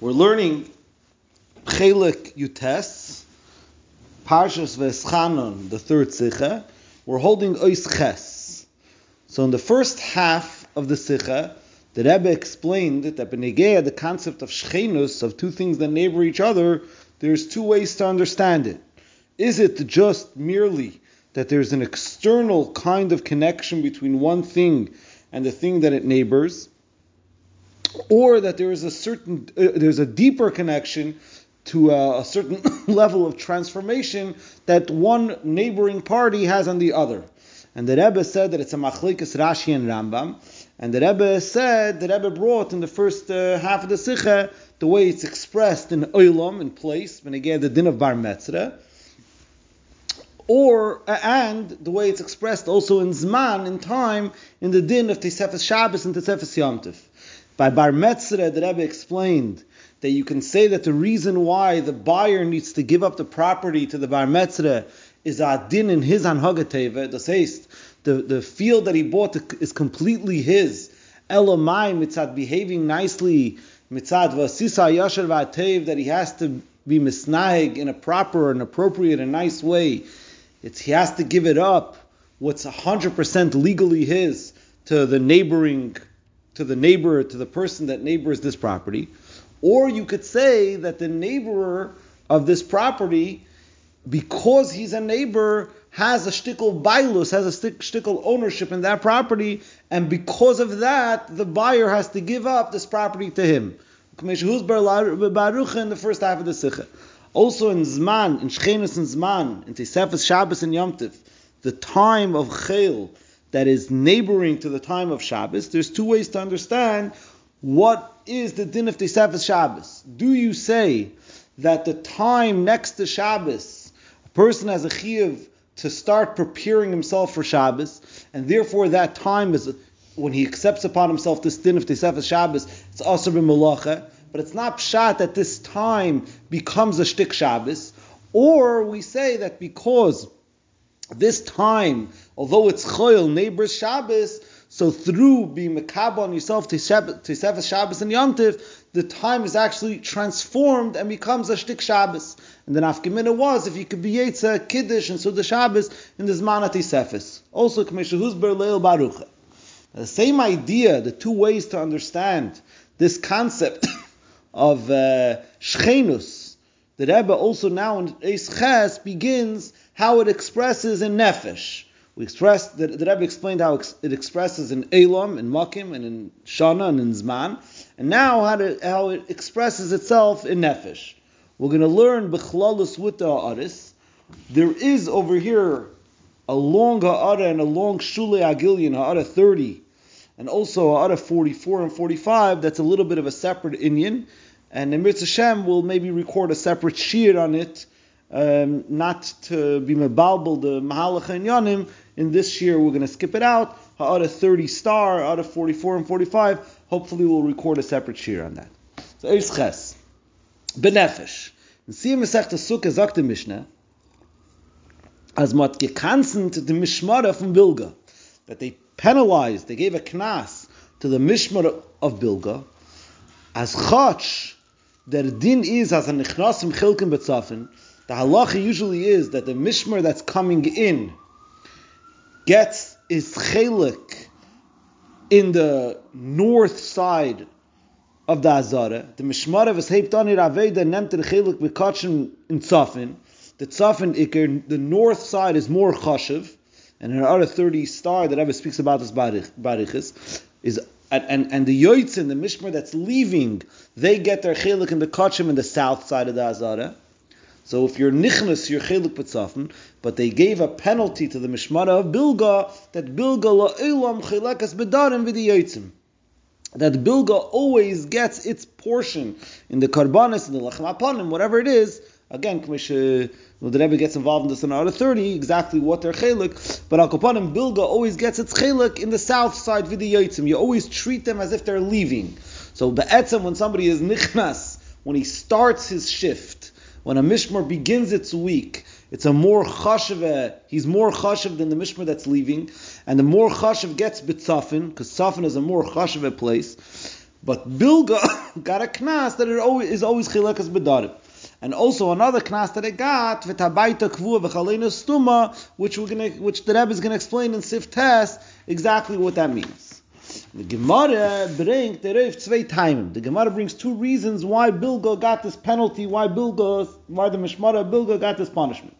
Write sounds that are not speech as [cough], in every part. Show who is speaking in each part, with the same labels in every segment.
Speaker 1: We're learning Chelik Yutes, Parshas Veschanon, the third Sikha. We're holding Ois Ches. So in the first half of the Sikha, the Rebbe explained that Benegea, the concept of Shchenus, of two things that neighbor each other, there's two ways to understand it. Is it just merely that there's an external kind of connection between one thing and the thing that it neighbors? Or that there is a certain uh, there's a deeper connection to a, a certain [coughs] level of transformation that one neighboring party has on the other. And the Rebbe said that it's a machlekes Rashi and Rambam. And the Rebbe said, the Rebbe brought in the first uh, half of the Sikha, the way it's expressed in Olam, in place, when again the din of Bar Metzra, or, uh, and the way it's expressed also in Zman, in time, in the din of Tesefes Shabbos and Tesefes Yom Tov. By Bar Metzra, the Rebbe explained that you can say that the reason why the buyer needs to give up the property to the Bar Metzra is a din in his anhagateva, the says the, the field that he bought is completely his. Elamai mitzad behaving nicely, mitzad vasisa yashar v'atev, that he has to be misnaig in a proper and appropriate and nice way. It's he has to give it up. What's 100% legally his to the neighboring to the neighbor, to the person that neighbors this property. Or you could say that the neighbor of this property, because he's a neighbor, has a shtickle bailus, has a shtickle ownership in that property, and because of that, the buyer has to give up this property to him. In the first half of the Sikha. Also in Zman, in Shchenis and Zman, in Tesefes Shabbos and Yom Tiv, the time of Chel, that is neighboring to the time of Shabbos, there's two ways to understand what is the din of Tesefes Shabbos. Do you say that the time next to Shabbos, a person has a chiyuv to start preparing himself for Shabbos, and therefore that time is when he accepts upon himself this din of Tesefes Shabbos, it's also b'malacha, but it's not pshat that this time becomes a shtik Shabbos, or we say that because this time, although it's choil, neighbors Shabbos, so through being mekabel on yourself to Sefer Shabbos and Yontif, the time is actually transformed and becomes a shtik Shabbos. And the nafkamina was if you could be Yetza, Kiddush, and Suda Shabbos in the Zman Sefes. Also, Kmeshahuzber Leil Baruch. The same idea, the two ways to understand this concept [coughs] of uh, Shchenus, the Rebbe also now in Eis Ches begins how it expresses in nefesh. We expressed that the Rebbe explained how it expresses in Elam, in Makim, and in Shana, and in Zman, and now how, to, how it expresses itself in nefesh. We're going to learn Bechlalus with the Aris. There is over here a long Ha'ara and a long Shule Agilian, Ha'ara 30, and also Ha'ara 44 and 45, that's a little bit of a separate Inyan. And Emir Hashem will maybe record a separate shiur on it um, not to be mebalbal the mahalach and yanim. In this year, we're going to skip it out. Out of 30 star, out of 44 and 45. Hopefully, we'll record a separate shir on that. So, Eis Ches. Benefesh. In Siyam Masech Sukkah sagt Mishnah, as mat gekanzent the Mishmara from Bilga, that they penalized, they gave a knas to the Mishmara of Bilga, as chach, der din is as a nichnasim chilkim betzafin, the halacha usually is that the mishmar that's coming in gets his chelik in the north side of the Azara. The mishmar of heiptani raveda nemt the chelik bekachin in tzafin. The tzafin ikir, the north side is more chashiv, and in other 30 star that ever speaks about this barichis is and, and, and the yoitzin, the mishmar that's leaving, they get their chelik in the kachim in the south side of the Azara. So if you're nichnas, you're chelik b'tzafen, but they gave a penalty to the mishmara of Bilga that Bilga la'elam chelekas bedarim v'diyotzim. That Bilga always gets its portion in the karbanis, in the lachem apanim, whatever it is. Again, Kamish, uh, well, the Rebbe gets involved in this in order 30, exactly what their chelik. But Al Kapanim, Bilga always gets its chelik in the south side, v'diyotzim. You always treat them as if they're leaving. So the etzem, when somebody is nichnas, when he starts his shift, when a mishmar begins its week, it's a more chashiv, uh, he's more chashiv than the mishmar that's leaving, and the more chashiv gets bitzafin, because tzafin is a more chashiv place, But Bilga [laughs] got a knas that it always, is always chilekas bedarim. And also another knas that it got, v'tabaita kvua v'chalena stuma, which we're gonna, which the Rebbe is gonna explain in Sif Test exactly what that means. The Gemara brings the Reif zwei. The Gemara brings two reasons why Bilgo got this penalty, why Bilga, why the Mishmara Bilgo got this punishment.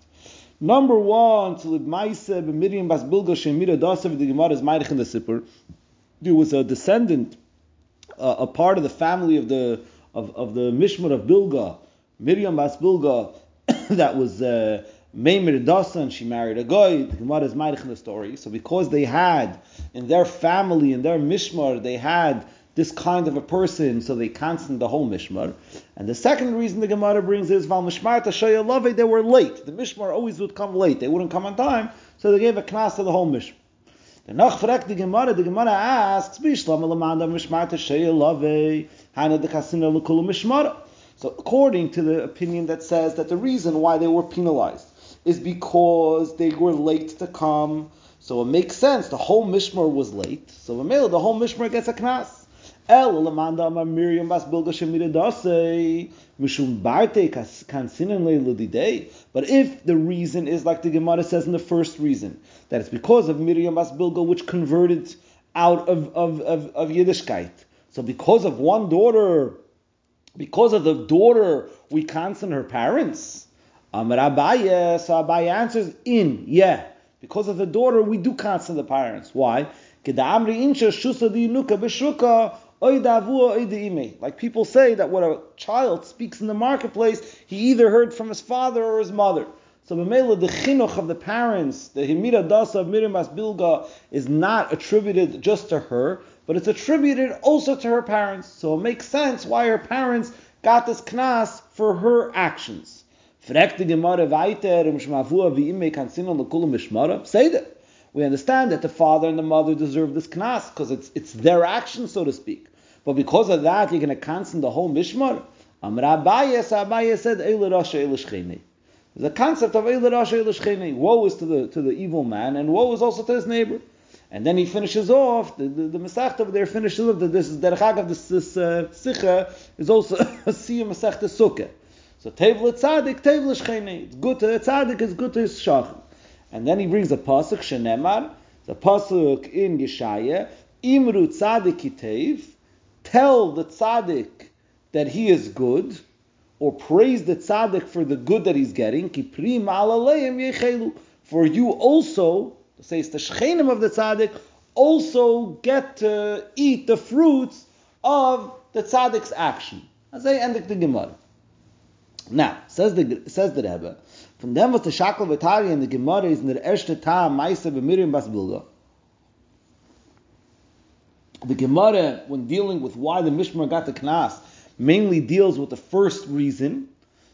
Speaker 1: Number one, to Maise b'Miriam bas Bilga shemira dasav. The Gemara is Meirich in the. There was a descendant, uh, a part of the family of the of, of the Mishmar of Bilga Miriam Bas Bilga, [coughs] that was uh, Meimir Dasa, and she married a guy. The Gemara is Marich in the story. So because they had in their family, in their mishmar, they had this kind of a person, so they cancelled the whole mishmar. And the second reason the Gemara brings is Val Mishmar they were late. The mishmar always would come late. They wouldn't come on time, so they gave a knas to the whole mishmar. The nach fragt Gemara, the Gemara asks, Bishlam Mishmar Tashaya Love, Hana de Kasina Lukulu Mishmar. So according to the opinion that says that the reason why they were penalized is because they were late to come, so it makes sense. The whole mishmar was late, so the the whole mishmar gets a knas. El lamanda Miriam bas bilga shemira mishum barte leiludidei. But if the reason is like the Gemara says in the first reason, that it's because of Miriam bas bilga which converted out of, of, of, of Yiddishkeit. So because of one daughter because of the daughter, we cancel her parents? Amar Abaye, so Abaye answers, in, yeah. Because of the daughter, we do cancel the parents. Why? Like people say that when a child speaks in the marketplace, he either heard from his father or his mother. So the chinuch of the parents, the himira dasa of Miriam Bilga, is not attributed just to her, but it's attributed also to her parents. So it makes sense why her parents got this knas for her actions. Say that. We understand that the father and the mother deserve this knas because it's it's their action, so to speak. But because of that, you're going to cancel the whole mishmar. Abaye said, There's a concept of Woe is to the to the evil man, and woe is also to his neighbor. And then he finishes off, the, the, the Masechta over there finishes off, that this is Derech Agav, this, this uh, Sicha is also [laughs] a Siyah Masechta Sukkah. So Tevle Tzadik, Tevle Shchene. It's good to the Tzadik, it's good to his Shach. And then he brings a Pasuk, Shenemar, the Pasuk in Yeshaya, Imru Tzadik Itev, tell the Tzadik that he is good, or praise the Tzadik for the good that he's getting, Kiprim Alaleim Yechelu. For you also says the Shchenim of the tzaddik also get to eat the fruits of the tzaddik's action. As I end the Gemara. Now, says the says the Rebbe, from them was the Shakel Vitari and the Gemara is in the Erste Ta Maisa B'Miriam Bas Bilga. The Gemara, when dealing with why the Mishmar got the Knas, mainly deals with the first reason,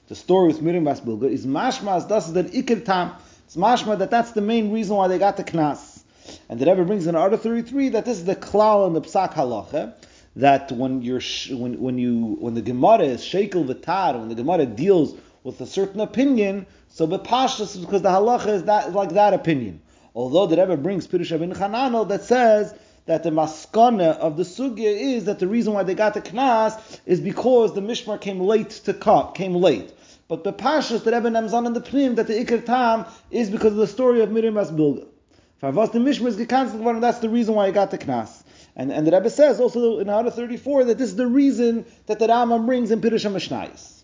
Speaker 1: the story with Miriam Bas Bilga, is Mashmas, das ist der Ikir Tam, it's mashma that that's the main reason why they got the knas. And the Rebbe brings in Arda 33 that this is the klal and the psak halacha that when you're when when you when the Gemara is shekel v'tar when the Gemara deals with a certain opinion, so bepashtas because the halacha is that like that opinion. Although the Rebbe brings Pirush Abin Chananel that says that the maskana of the sugya is that the reason why they got the knas is because the mishmar came late to come, came late. But the Pashas that Rebbe Nemzan in the Pnim that the Iker Tam is because of the story of Miriam as Bilga. Farvas the Mishmar is gecancelled that's the reason why he got the Knas. And, and the Rebbe says also in Hara 34 that this is the reason that the Rambam brings in Pirush HaMashnayis.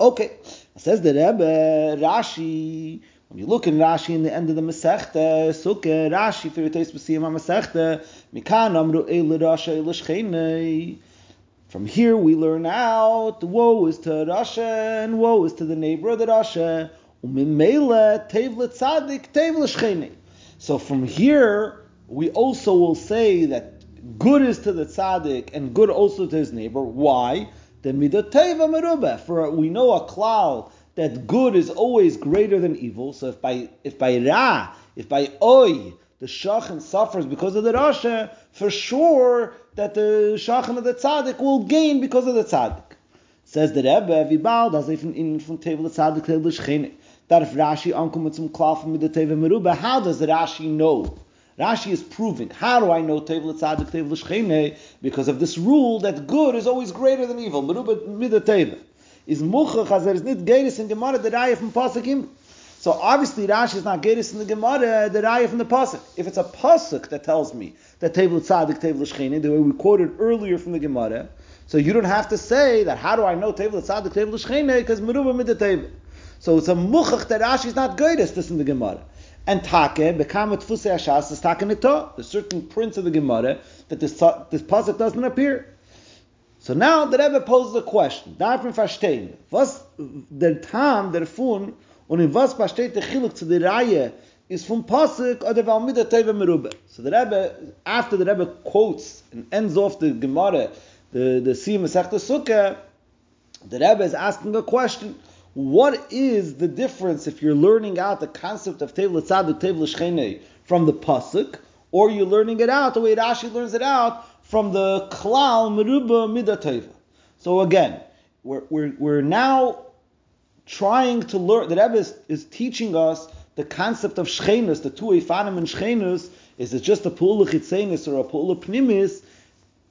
Speaker 1: Okay, says the Rebbe, Rashi, when you look in Rashi in the end of the Masechta, Sukkah, Rashi, for your taste, Basiyam HaMasechta, Mikan Amru Eil Rasha Eil from here we learn out woe is to Rasha and woe is to the neighbor of the Rasha. So from here we also will say that good is to the tzaddik and good also to his neighbor. Why? The midateva merubah. For we know a cloud that good is always greater than evil. So if by if by ra, if by oy, the shachan suffers because of the rasha, for sure that the shachan of the tzaddik will gain because of the tzaddik. Says the Rebbe, Vibal, das even in from table the tzaddik the shchene. That if Rashi ankommt zum mit der Teve Meruba, how does Rashi know Rashi is proving. How do I know Tevel Tzadik Tevel Shchene? Because of this rule that good is always greater than evil. Merubah Mida Tevel. Is Muchach as there is not Geris in Gemara Raya from Pasakim? So obviously Rashi is not Geris in the Gemara the Raya from the Pasuk. If it's a Pasuk that tells me that Tevel Tzadik Tevel Shchene, the way we quoted earlier from the Gemara, so you don't have to say that how do I know Tevel Tzadik Tevel Shchene? Because Merubah Mida Tevel. So it's a Muchach that Rashi is not Geris this in the Gemara. And take bekamet fusei hashas is take nito. There's certain prints of the Gemara that this this pasuk doesn't appear. So now the Rebbe poses a question. Davon verstehen. Was der Tam der Fun und in was besteht der Chiluk zu der Reihe is from pasuk oder weil mit der Teve merube. So the Rebbe after the Rebbe quotes and ends off the Gemara the the Siyam Masechta Sukkah, the Rebbe is asking a question what is the difference if you're learning out the concept of Tzaddik, Tevla Shchene from the Pasuk, or you're learning it out the way Rashi learns it out from the Klal Meruba Midateva. So again, we're, we're, we're now trying to learn, the Rebbe is, is teaching us the concept of Shchenus, the two Ifanim and Shchenus, is it just a Pula Chitzenis or a Pula Pnimis,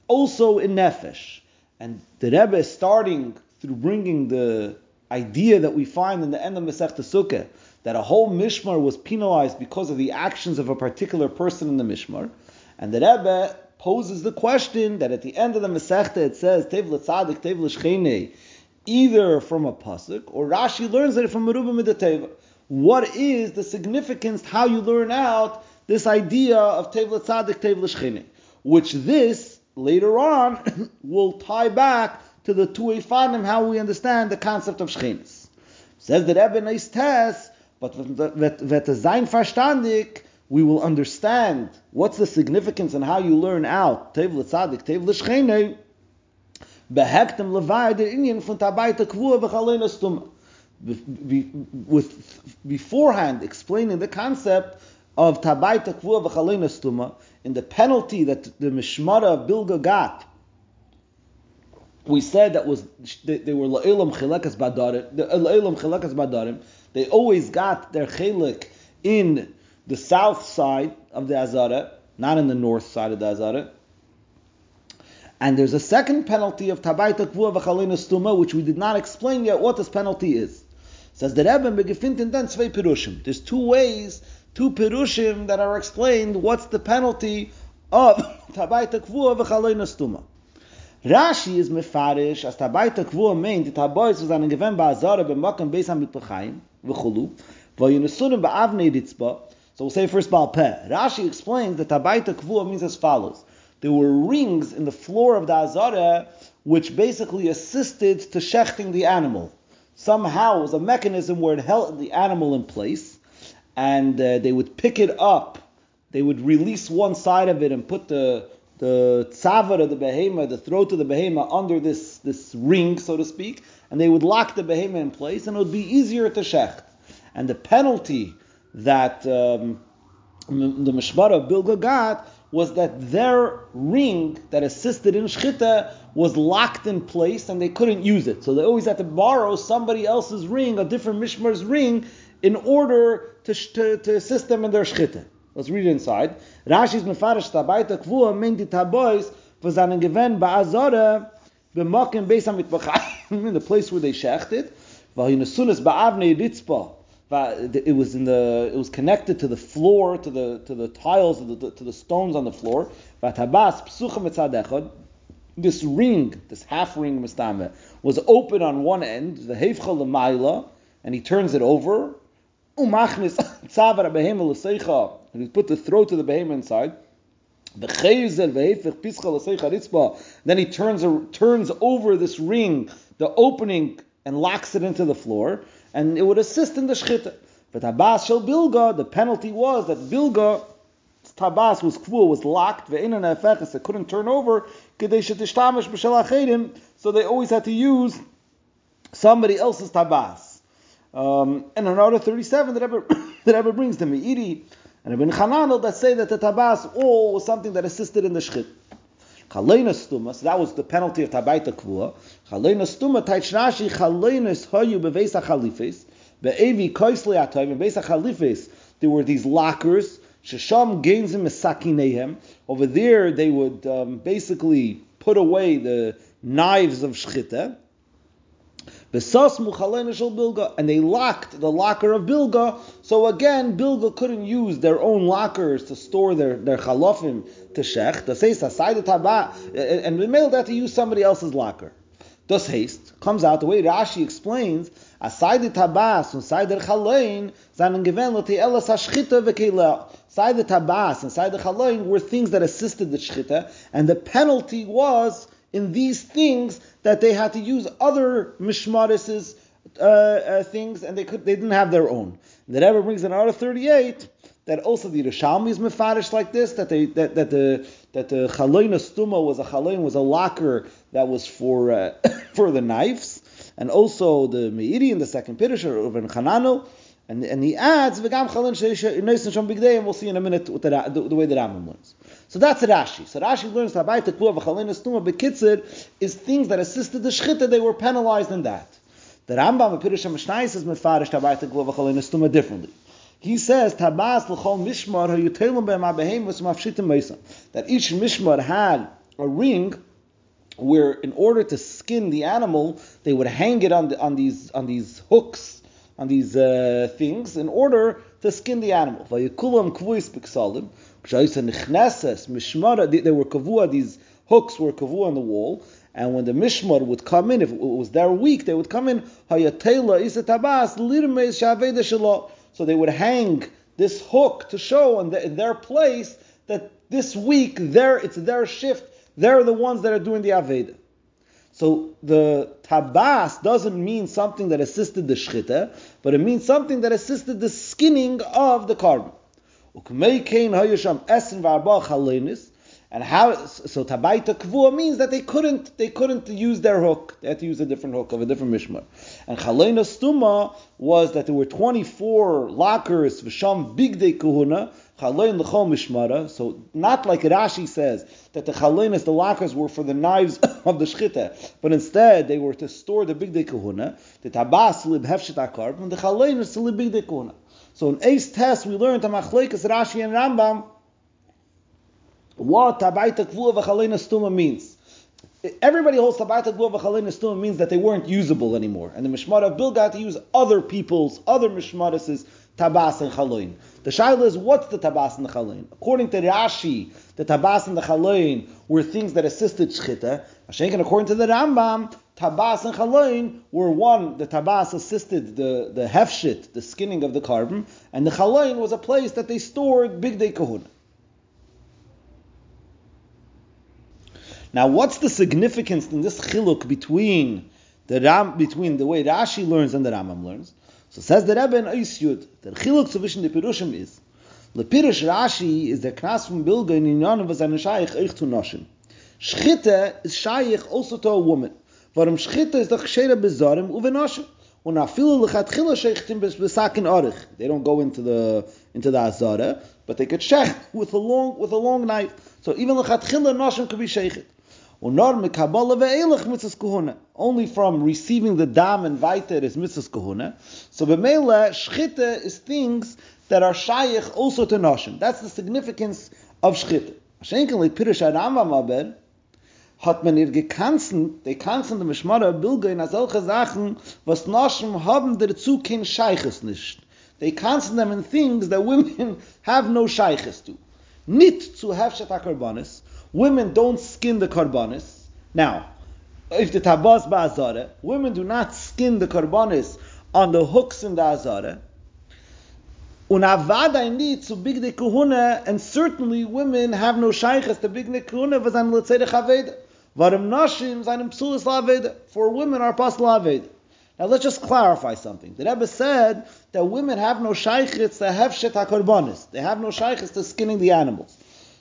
Speaker 1: also in Nefesh. And the Rebbe is starting through bringing the idea that we find in the end of Masechta Sukkah that a whole mishmar was penalized because of the actions of a particular person in the mishmar, and the Rebbe poses the question that at the end of the Masechta it says Tev Tzadik, Tev L'Shchene, either from a pasuk or Rashi learns it from Meruba Midateva. What is the significance? How you learn out this idea of Tev Tzadik, Tev L'Shchene, which this later on [laughs] will tie back to the two Ifanim, how we understand the concept of Shchenis. Says the Rebbe nice test, but the sein verstandig, we will understand what's the significance and how you learn out Tev Tzadik, Tev L'Shchene, behektem levai der Indian von Tabaita Kvua v'chalena stuma. With beforehand explaining the concept of Tabaita Kvua v'chalena stuma, in the penalty that the Mishmara Bilga got we said that was they, they were la'ilam chilekas badarim. Uh, la'ilam chilekas badarim. They always got their chilek in the south side of the Azara, not in the north side of the Azara. And there's a second penalty of tabaita kvua v'chalina stuma, which we did not explain yet what this penalty is. Says the Rebbe begefinten then zwei perushim. There's two ways, two perushim that are explained. What's the penalty of [laughs] tabaita kvua v'chalina stuma? Rashi is mefarish as tabaita kvu meint die tabois was an gewen ba azare be makam besam mit bechaim ve khulu va yunusun ba avne ditzba so we'll say first bal pe Rashi explains that tabaita kvu means as follows. There were rings in the floor of the azare which basically assisted to shechting the animal. Somehow it was a mechanism where it held the animal in place and uh, they would pick it up. They would release one side of it and put the the tzavar of the behema, the throat of the behema, under this, this ring, so to speak, and they would lock the behema in place, and it would be easier to shecht. And the penalty that um, the Mishmar of Bilga got was that their ring that assisted in Shchita was locked in place and they couldn't use it. So they always had to borrow somebody else's ring, a different Mishmar's ring, in order to, to, to assist them in their Shchita. Let's read it inside. Rashi's mefarish tabaita kvua meint die tabois for seinen gewen ba'azora b'mokim beis mit in the place where they shechted. Weil in sunas ba'avne yitzpa. It was in the it was connected to the floor to the to the tiles to the, to the stones on the floor. Vatabas psucha mitzad This ring, this half ring mistame, was open on one end, the hefcha lemaila, and he turns it over. Umachnis tzavar behemel and he put the throat of the behemoth inside. Then he turns turns over this ring, the opening, and locks it into the floor, and it would assist in the shchita. But Abbas shel Bilga, the penalty was that Bilga Tabas was kvu was locked, it couldn't turn over, so they always had to use somebody else's tabas. Um, and in order 37, that ever that ever brings the Meiri, and Ibn Chananel that say that the tabas all was something that assisted in the shchit. Chaleina stuma, so that was the penalty of tabaita kvua. Chaleina stuma, taich rashi, chaleinas hoyu beveisa chalifes, be'evi koisli beveisa chalifes, there were these lockers, Shesham gains in Over there, they would um, basically put away the knives of shchita. Bilga, and they locked the locker of Bilga. So again, Bilga couldn't use their own lockers to store their, their chalofim to shech. The says aside taba, and the male had to use somebody else's locker. Thus haste comes out the way Rashi explains. Aside the tabas and side the chalein zanen given lo te'elas hashchita. Side the tabas and side the chalein were things that assisted the shchita, and the penalty was in these things that they had to use other mishmaris's uh, uh, things, and they could they didn't have their own. That ever brings in order 38 that also the Yerushalmi is mefarish like this that they that, that the that the chaloin stuma was a chaloin was a locker that was for uh, [coughs] for the knives, and also the Meiri in the second Piddush of Chananel. And, and he adds v'gam chalin sheish shom bigdei, and we'll see in a minute the, the, the way the Rambam learns. So that's Rashi. So Rashi learns that Habayta Kluva V'Chalin Estuma Bekitzer is things that assisted the Shechita, they were penalized in that. The Rambam Pirush HaMashnai says Mefarish Habayta Kluva V'Chalin Estuma differently. He says Tabas L'chol Mishmar HaYutelum Be'em HaBehemus Mafshitim Meisa that each Mishmar had a ring where in order to skin the animal, they would hang it on, the, on these on these hooks, on these uh, things, in order to skin the animal. They were kavua, these hooks were kavua on the wall, and when the mishmar would come in, if it was their week, they would come in, so they would hang this hook to show in, the, in their place that this week, it's their shift, they're the ones that are doing the Aveda. So the tabas doesn't mean something that assisted the shchita, but it means something that assisted the skinning of the korban. And how so tabaita kvua means that they couldn't they couldn't use their hook. They had to use a different hook of a different mishmar. And chalena stuma was that there were 24 lockers v'sham bigdei kuhuna chalein l'chol mishmara. So not like Rashi says that the chalenas the lockers were for the knives [coughs] of the shchita, but instead they were to store the bigdei kuhuna. The tabas lib hefshet akar and the chalenas lib bigdei kuhuna. So in Ace test, we learned a Machloikas Rashi and Rambam what Tabaita Kvua V'Chalena Stuma means. Everybody holds Tabaita Kvua V'Chalena Stuma means that they weren't usable anymore. And the Mishmar of Bilga to use other people's, other Mishmaris' Tabas and Chaloin. The Shaila is what's the Tabas and the Chaloin? According to Rashi, the Tabas and the Chaloin were things that assisted Shchita. According to the Rambam, Tabas and Chaloin were one, the Tabas assisted the, the hefshit, the skinning of the korban, and the Chaloin was a place that they stored bigdei Kahuna. Now, what's the significance in this chiluk between the Ram, between the way Rashi learns and the Rambam learns? So says the Rebbe in Eisyud, the chiluk zwischen the Pirushim is, the Pirush Rashi is the knas from Bilga in Inyan was an Shaykh eich zu Noshim. Shchita is Shaykh also to a woman. Warum Schchitte is doch Gshere Bezorim uvenoshe. Und afilu lechatchila sheichtim besakin orich. They don't go into the into the azara, but they could shech with a long with a long knife. So even lechatchila noshim could be sheichet. Unor mekabala ve'elach mitzvahs kuhuna. Only from receiving the dam and vaiter is mitzvahs kuhuna. So b'meila shchita is things that are shaykh also to noshim. That's the significance of shchita. Schenken like Pirush Rambam aber hat man ihr gekanzen, die kanzen dem Schmarrer Bilge in solche Sachen, was Noschen haben dazu kein Scheiches nicht. They cancel them in things that women [laughs] have no shaykhs to. Nit to have shata karbanis. Women don't skin the karbanis. Now, if the tabas ba'azara, women do not skin the karbanis on the hooks in the azara. Unavada need to big de kuhuna, and certainly women have no shaykhs to big de kuhuna, was an letzere chaveda. Varim nashim zanim psulis laved. For women are pas laved. Now let's just clarify something. The Rebbe said that women have no shaykhits to have shet hakorbanis. They have no shaykhits to skinning the animals.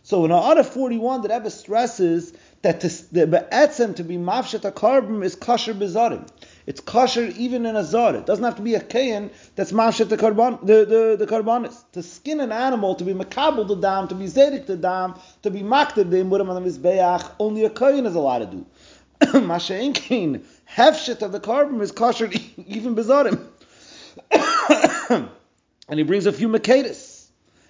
Speaker 1: So in Order 41, the Rebbe stresses that to, the be'etzem to be mafshet hakarbim is kosher bezarim. It's kosher even in a. It doesn't have to be a kayan that's mashet the karban the, the, the. To skin an animal, to be makabel the dam, to be zedig the dam, to be makter the imurim on the mizbeach, only a kayan is allowed to do. [coughs] Masha'inkin, hefshet of the korban is kosher [laughs] even bezarim. [coughs] and he brings a few makadas.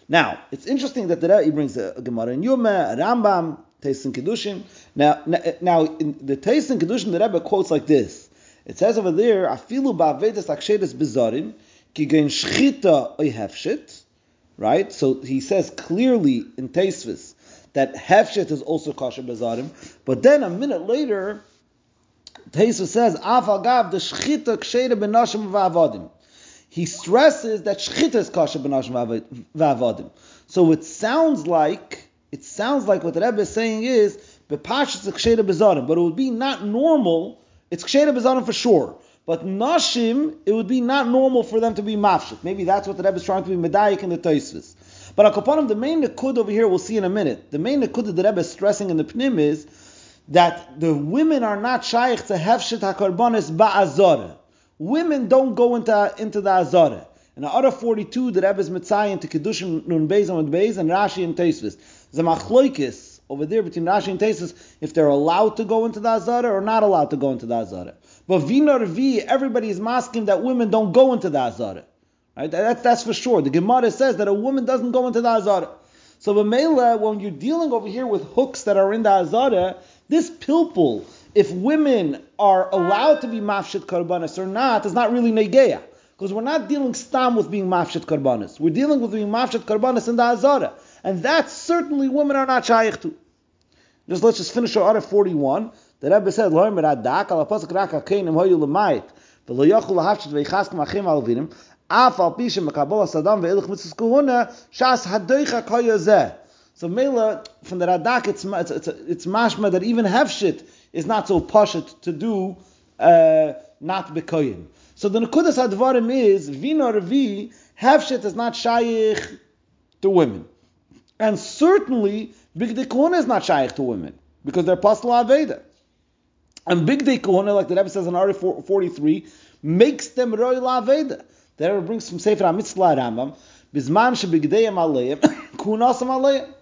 Speaker 1: Now, it's interesting that the Rebbe brings a, a Gemara in Yuma, a Rambam, Taste in Kedushin. Now, now in the Taste in Kedushin, the Rebbe quotes like this. It says over there, "Afilu ba'avedas akshedes bezarim ki gen shchita hefshit." Right. So he says clearly in Taisvis that hefshit is also kosher bezarim. But then a minute later, Taisvis says, "Af agav the shchita ksheda benashim va'avadim." He stresses that shchita is kosher benashim va'avadim. So it sounds like it sounds like what the Rebbe is saying is bepashas ksheda bezarim, but it would be not normal it's Ksheda Bezanim for sure. But Nashim, it would be not normal for them to be mafshit. Maybe that's what the Rebbe is trying to be medayik in the Toisvis. But Akopanim, the main Nekud over here, we'll see in a minute. The main Nekud that the Rebbe is stressing in the Pnim is that the women are not shaykh to Hefshit HaKarbonis Ba'azorah. Women don't go into, into the Azorah. In the other 42, the Rebbe is Mitzay into Kedushin Nun Beis and Beis and Rashi and Teisvis. Zemachloikis, over there between Rashi and Tesis if they're allowed to go into the Azara or not allowed to go into the Azara. But Vinar V, everybody is masking that women don't go into the Azara. Right? That's, that's for sure. The Gemara says that a woman doesn't go into the Azara. So Bamela, when you're dealing over here with hooks that are in the Azara, this pilpul, if women are allowed to be mafshit karbanis or not, is not really negeya. Because we're not dealing stam with being mafshit karbanis. We're dealing with being mafshit karbanis in the Azara and that certainly women are not shaykh to. Just let's just finish our order 41. The Rebbe said, "Lo mer adak al pasuk rak kein im hoyul mayit, velo yochul hafshet veichaskem achim al vinim, af al mitzvus kuhuna, shas hadoicha koyozeh." So Mela, from the Radak, it's, it's, it's, it's mashma that even Hefshit is not so poshut to do uh, not bekoyim. So the Nekudas Advarim is, Vina Revi, Hefshit is not shaykh to women. And certainly, Big Kahuna is not shaykh to women because they're Pasla Aveda. And Big Kahuna, like the Rebbe says in Ari 43, makes them Roy Aveda. The Rebbe brings from Sefer HaMitzvah Rambam, Bizman Shebigdeyim [coughs] Aleim, Kunasam Aleim.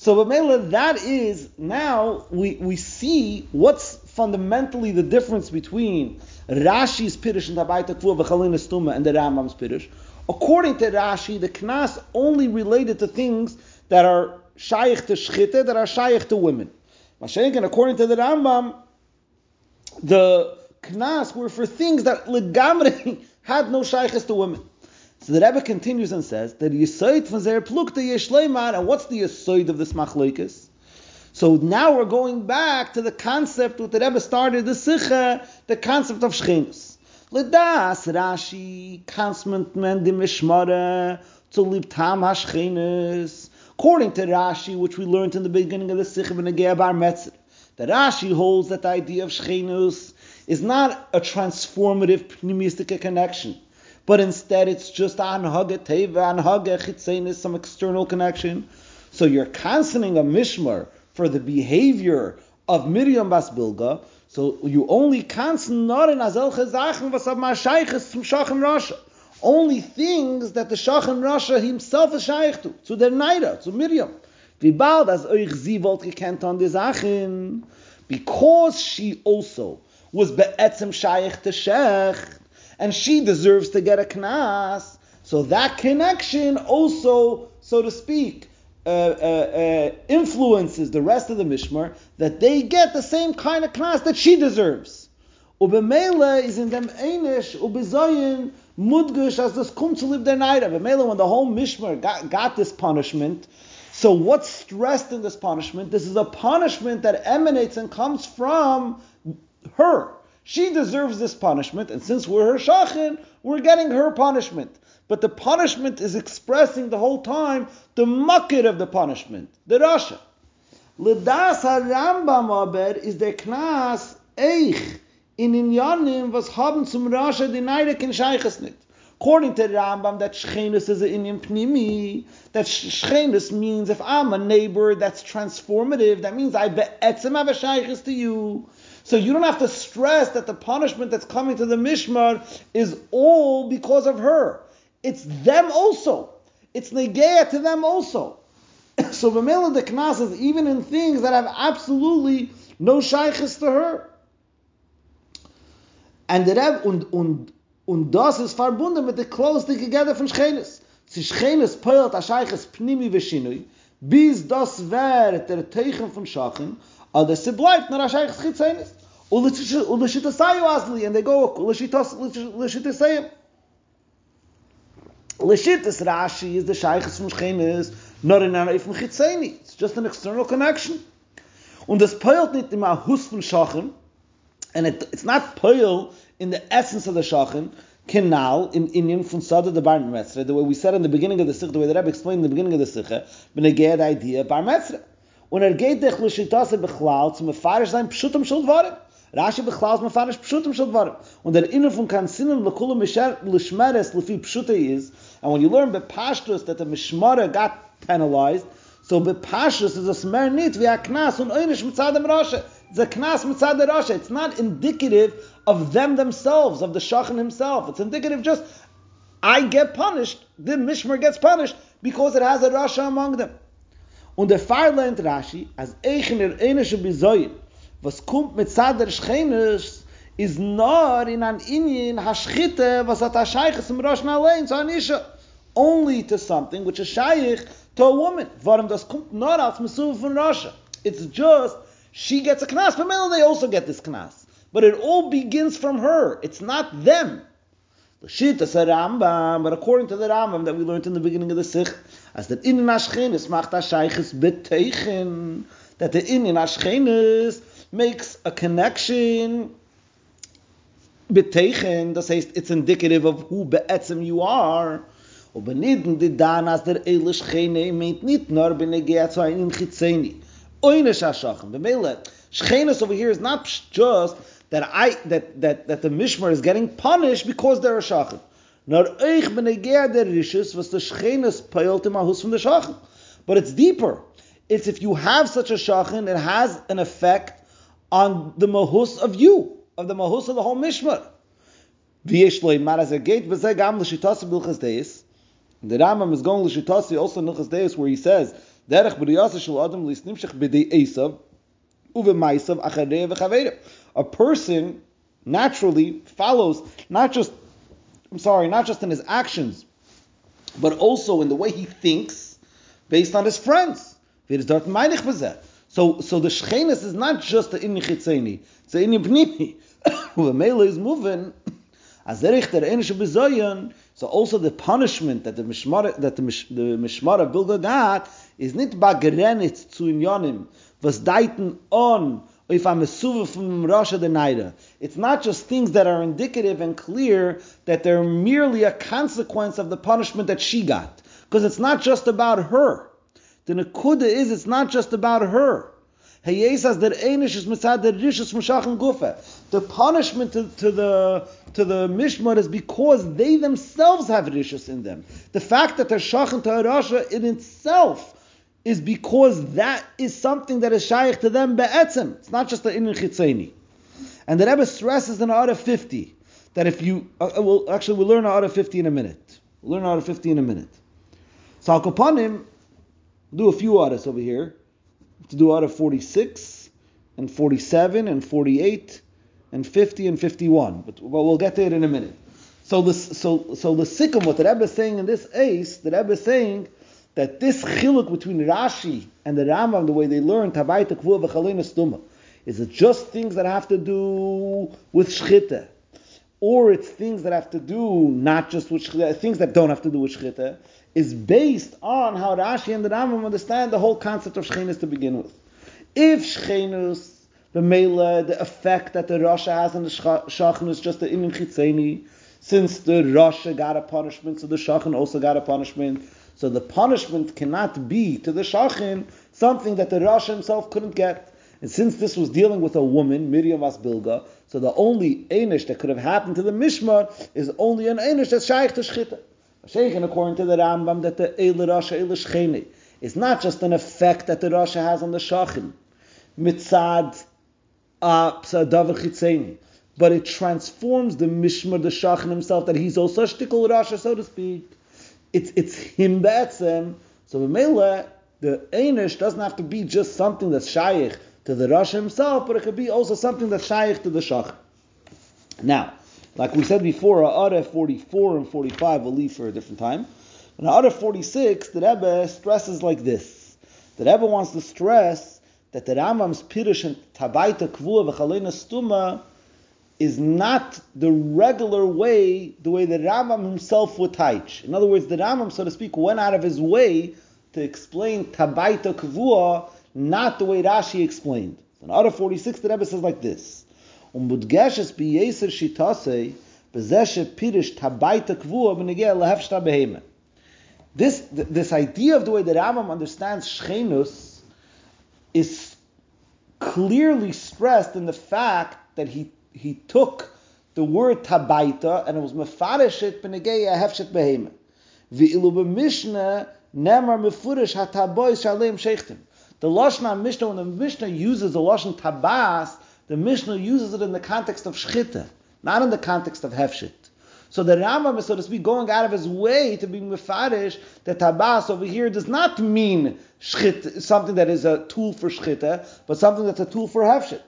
Speaker 1: So, but that is now we, we see what's fundamentally the difference between Rashi's Pirish and Tabaita Kvu V'Chalin Estuma and the Rambam's Pirish. According to Rashi, the knas only related to things that are shaykh to shchite, that are shaykh to women. Mashenkin, according to the Rambam, the knas were for things that legamri [laughs] had no shaykhs to women. So the Rebbe continues and says that Yisoid from Zer Plukta Yeshleiman, and what's the Yisoid of this machlekes? So now we're going back to the concept what the Rebbe started the Sikha, the concept of Shchenus. Ledas Rashi constant men di to lib tam hashchenes. According to Rashi, which we learned in the beginning of the Sikh ben Bar Metzer, that Rashi holds that the idea of shchenus is not a transformative pneumistic connection, but instead it's just anhaga teva, anhaga chitzenis, some external connection. So you're canceling a mishmar for the behavior of Miriam Bas Bilga, so you only cancel not in azel chazachen was ma shayches zum rasha. Only things that the shachen rasha himself is shaykh to, to the Naira, to Miriam. Wie bald as euch sie wollt gekent on die Sachen, because she also was be'etzem shaykh to shech, and she deserves to get a knas, so that connection also, so to speak, uh, uh, uh, influences the rest of the Mishmar that they get the same kind of class that she deserves. Ubemela is in them Einish, Ubezayin, Mudgush, as this come to live their night. Ubemela, when the whole Mishmar got, got this punishment, so what's stressed in this punishment? This is a punishment that emanates and comes from her. She deserves this punishment, and since we're her shachin, we're getting her punishment but the punishment is expressing the whole time the mukkit of the punishment, the Rasha. Ledas Rambam aber is der Knas eich in Inyanim was haben zum Rasha die Neide ken Scheiches. According to Rambam, that Shchenus is an Inyan Pnimi, that Shchenus means if I'm a neighbor that's transformative, that means I be'etzem have a to you. So you don't have to stress that the punishment that's coming to the Mishmar is all because of her it's them also. It's negeya to them also. [coughs] so Vamela the Knas is even in things that have absolutely no shaykhs to her. And the Reb, und, und, und das ist verbunden mit der close together von Schenes. Sie scheines peilt a scheiches pnimi veshinui, bis das wer der Teichen von Schachen, aber das bleibt nur a scheiches chitzenis. Und shita sayu asli, and they go, le shita sayu. Le shita Rashi is the sheiches from Scheines, not in einer Eifem Chitzeni. It's just an external connection. Und das peilt nicht immer Hus von Schachen, and it, it's not peil in the essence of the Schachen, canal in Indian from Sada the Bar Metzra, the way we said in the beginning of the Sikh, the way the Rebbe explained in the beginning of the Sikh, when they get idea Bar Metzra. Und er geht dich l'shitase bechlal zum mefarish sein pshutam shul dvarim. Rashi bechlal zum mefarish pshutam shul dvarim. Und der inner von kan sinnen l'kula l'shmeres l'fi pshuta is, and when you learn bepashtus that the mishmara got penalized, so bepashtus is a smer nit vi aknas un einish mitzad dem rasha. It's a knas mitzad the rasha. It's not indicative of them themselves, of the shachan himself. It's indicative just, I get punished, the mishmer gets punished, because it has a rasha among them. Und der Fall lernt Rashi, als eichen er enische Besäuer, was kommt mit Zader Schenes, is nor in an Indien haschite, was hat a Scheiches im Rosh allein, so an Isha. Only to something which is Scheich to a woman. Warum das kommt nor als Mesuv von Rosh. It's just, she gets a knas, but they also get this knas. But it all begins from her. It's not them. The shit a Rambam, but according to the Rambam that we learned in the beginning of the Sikh, as that in Ashchenes macht a Sheiches beteichen, that the in Ashchenes makes a connection beteichen, das heißt, it's indicative of who be'etzem you are, und beniden die dan as der Eile Schchene meint nicht nur gehe zu einem Chitzeni. Oine Shashachen, bemele, Schchenes over here is not just that I that that that the mishmar is getting punished because they're a shachan. Nor eich ben der rishis was the shchenes peilt im ahus from the shachan. But it's deeper. It's if you have such a shachan, it has an effect on the mahus of you, of the mahus of the whole mishmar. V'yesh lo imar as a gate v'zeh gam l'shitasi b'ilchas deis. The Rambam is going l'shitasi also in l'chas deis where he says, derech b'riyasa shel adam l'isnimshech b'dei esav uve maisav acharei v'chaveirim a person naturally follows not just I'm sorry, not just in his actions, but also in the way he thinks based on his friends. So, so the shchenes is not just the inni chitzeni, it's the inni pnimi. [coughs] Mele is moving. So also the punishment that the mishmar that the, mish, the mishmar of Bilga got is not bagrenit zu inyanim, was deiten on if I'm a suva from Rasha the Naira. It's not just things that are indicative and clear that they're merely a consequence of the punishment that she got. Because it's not just about her. The Nakuda is it's not just about her. The punishment to, to the to the mishmar is because they themselves have rishus in them. The fact that they're shachan to Rasha in itself is because that is something that is shaykh to them be'etzem. It's not just the inin chitzeni. And the Rebbe stresses in Ara 50 that if you, uh, uh well, actually we'll learn Ara 50 in a minute. We'll learn Ara 50 in a minute. So I'll do a few Aras over here. To do Ara 46 and 47 and 48 and 50 and 51. But well, we'll get to it in a minute. So the so so the sikkim, what the Rebbe is saying in this ace, the Rebbe is saying that this chiluk between Rashi and the Rambam, the way they learn Tavaita Kvu v'Chalina Stuma, is it just things that have to do with shchita, or it's things that have to do not just with shchita, things that don't have to do with shchita, is based on how Rashi and the Rambam understand the whole concept of shchenus to begin with. If shchenus, the mela, the effect that the Rasha has on the shachan is just the inim chitzeni, since the Rasha got a punishment, so the shachan also got a punishment. So the punishment cannot be to the shachin something that the Rasha himself couldn't get. And since this was dealing with a woman, Miriam Asbilga, so the only Einish that could have happened to the Mishmar is only an Einish that's Shaykh to Shchita. Shaykhin, according to the Rambam, that the Eile Rasha Eile Shchene is not just an effect that the Rasha has on the Shachin, mitzad uh, psadav chitzeni, but it transforms the Mishmar, the Shachin himself, that he's also a shtikul Rasha, so to speak it's it's him be'etzem. So Mele, the Einish doesn't have to be just something that's shaykh to the Rosh himself, but it could be also something that's shaykh to the Shach. Now, like we said before, Aref 44 and 45 will leave for a different time. In order 46, the Rebbe stresses like this. The Rebbe wants to stress that the Rambam's Pirush and Tabaita Kvua v'Chalena Stuma is not the regular way, the way the Rambam himself would teach. In other words, the Rambam, so to speak, went out of his way to explain Tabaita Kavua not the way Rashi explained. In order 46, the Rebbe says like this. Um budgeshes bi yeser shitase, bezeshe pirish tabaita kvua b'negea lehefshta behema. This, this idea of the way the Rambam understands Shchenus is clearly stressed in the fact that he, he took the word tabaita and it was mefareshit b'negea hefshet behema. V'ilu b'mishna nemar mefurish hataboy shalem sheichtim. The Lashon Mishnah, when the Mishnah uses the Lashon Tabas, the Mishnah uses it in the context of Shchita, not in the context of Hefshit. So the Rambam is, so to speak, going out of his way to be mefarish that Tabas over here does not mean shchit, something that is a tool for Shchita, but something that's a tool for Hefshit.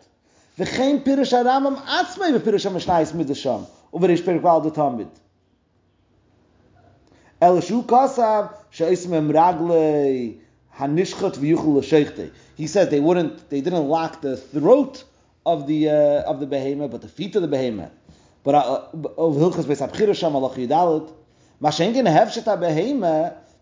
Speaker 1: El shu kasav, she'ism em raglei, hanishchat v'yuchel l'sheichte. He says they wouldn't, they didn't lock the throat of the uh, of the behemoth, but the feet of the behemoth. But of hilchas beis abchira sham alach yudalit. Hefshet.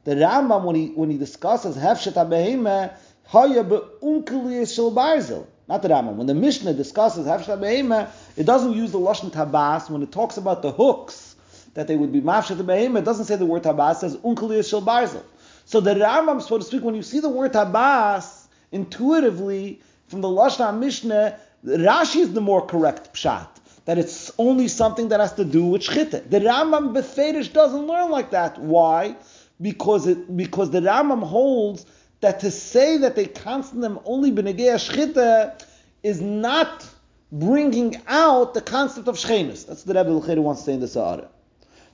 Speaker 1: The Rambam when he when he discusses hefshet behemoth, haya beunkeliyas shel barzel. Not the Rambam. When the Mishnah discusses hefshet behemoth, it doesn't use the lashon tabas when it talks about the hooks that they would be mafshet the behemoth. It doesn't say the word tabas. It says unkeliyas shel barzel. So the Rambam, so to speak, when you see the word tabas, intuitively from the Lashon Mishnah, Rashi is the more correct pshat. That it's only something that has to do with shchita. The Rambam Beferish doesn't learn like that. Why? Because it because the Rambam holds that to say that they constant them only b'negei shchita is not bringing out the concept of shchenis. That's the Rebbe L'cheda wants to say in the Sa'ara.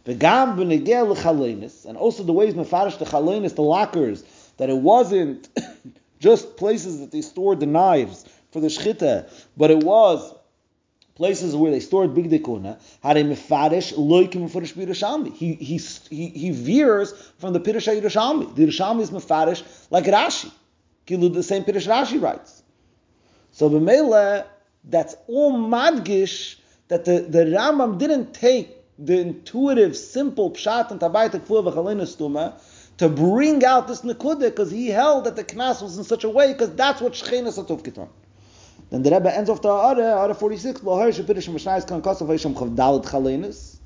Speaker 1: V'gam b'negei l'chalenis, and also the ways mefarish the chalenis, the lockers, that it wasn't [coughs] just places that they stored the knives for the shchita, but it was places where they stored bigdei Kahuna. Had a mefarish loikim mefarish b'Yerushalmi. He he he he veers from the Pirush Yerushalmi. The Yerushalmi is mefarish like Rashi. Kilu the same Pirush Rashi writes. So b'meila that's all madgish that the the Rambam didn't take the intuitive, simple pshat and tabayta kfuah to bring out this nekuda because he held that the knas was in such a way because that's what shchenas atov kitan. Then the Rebbe ends off the Ara, Ara 46, Lohar Shepirish Mashnais Kan Kosav Hashem Chavdalit Chalenis,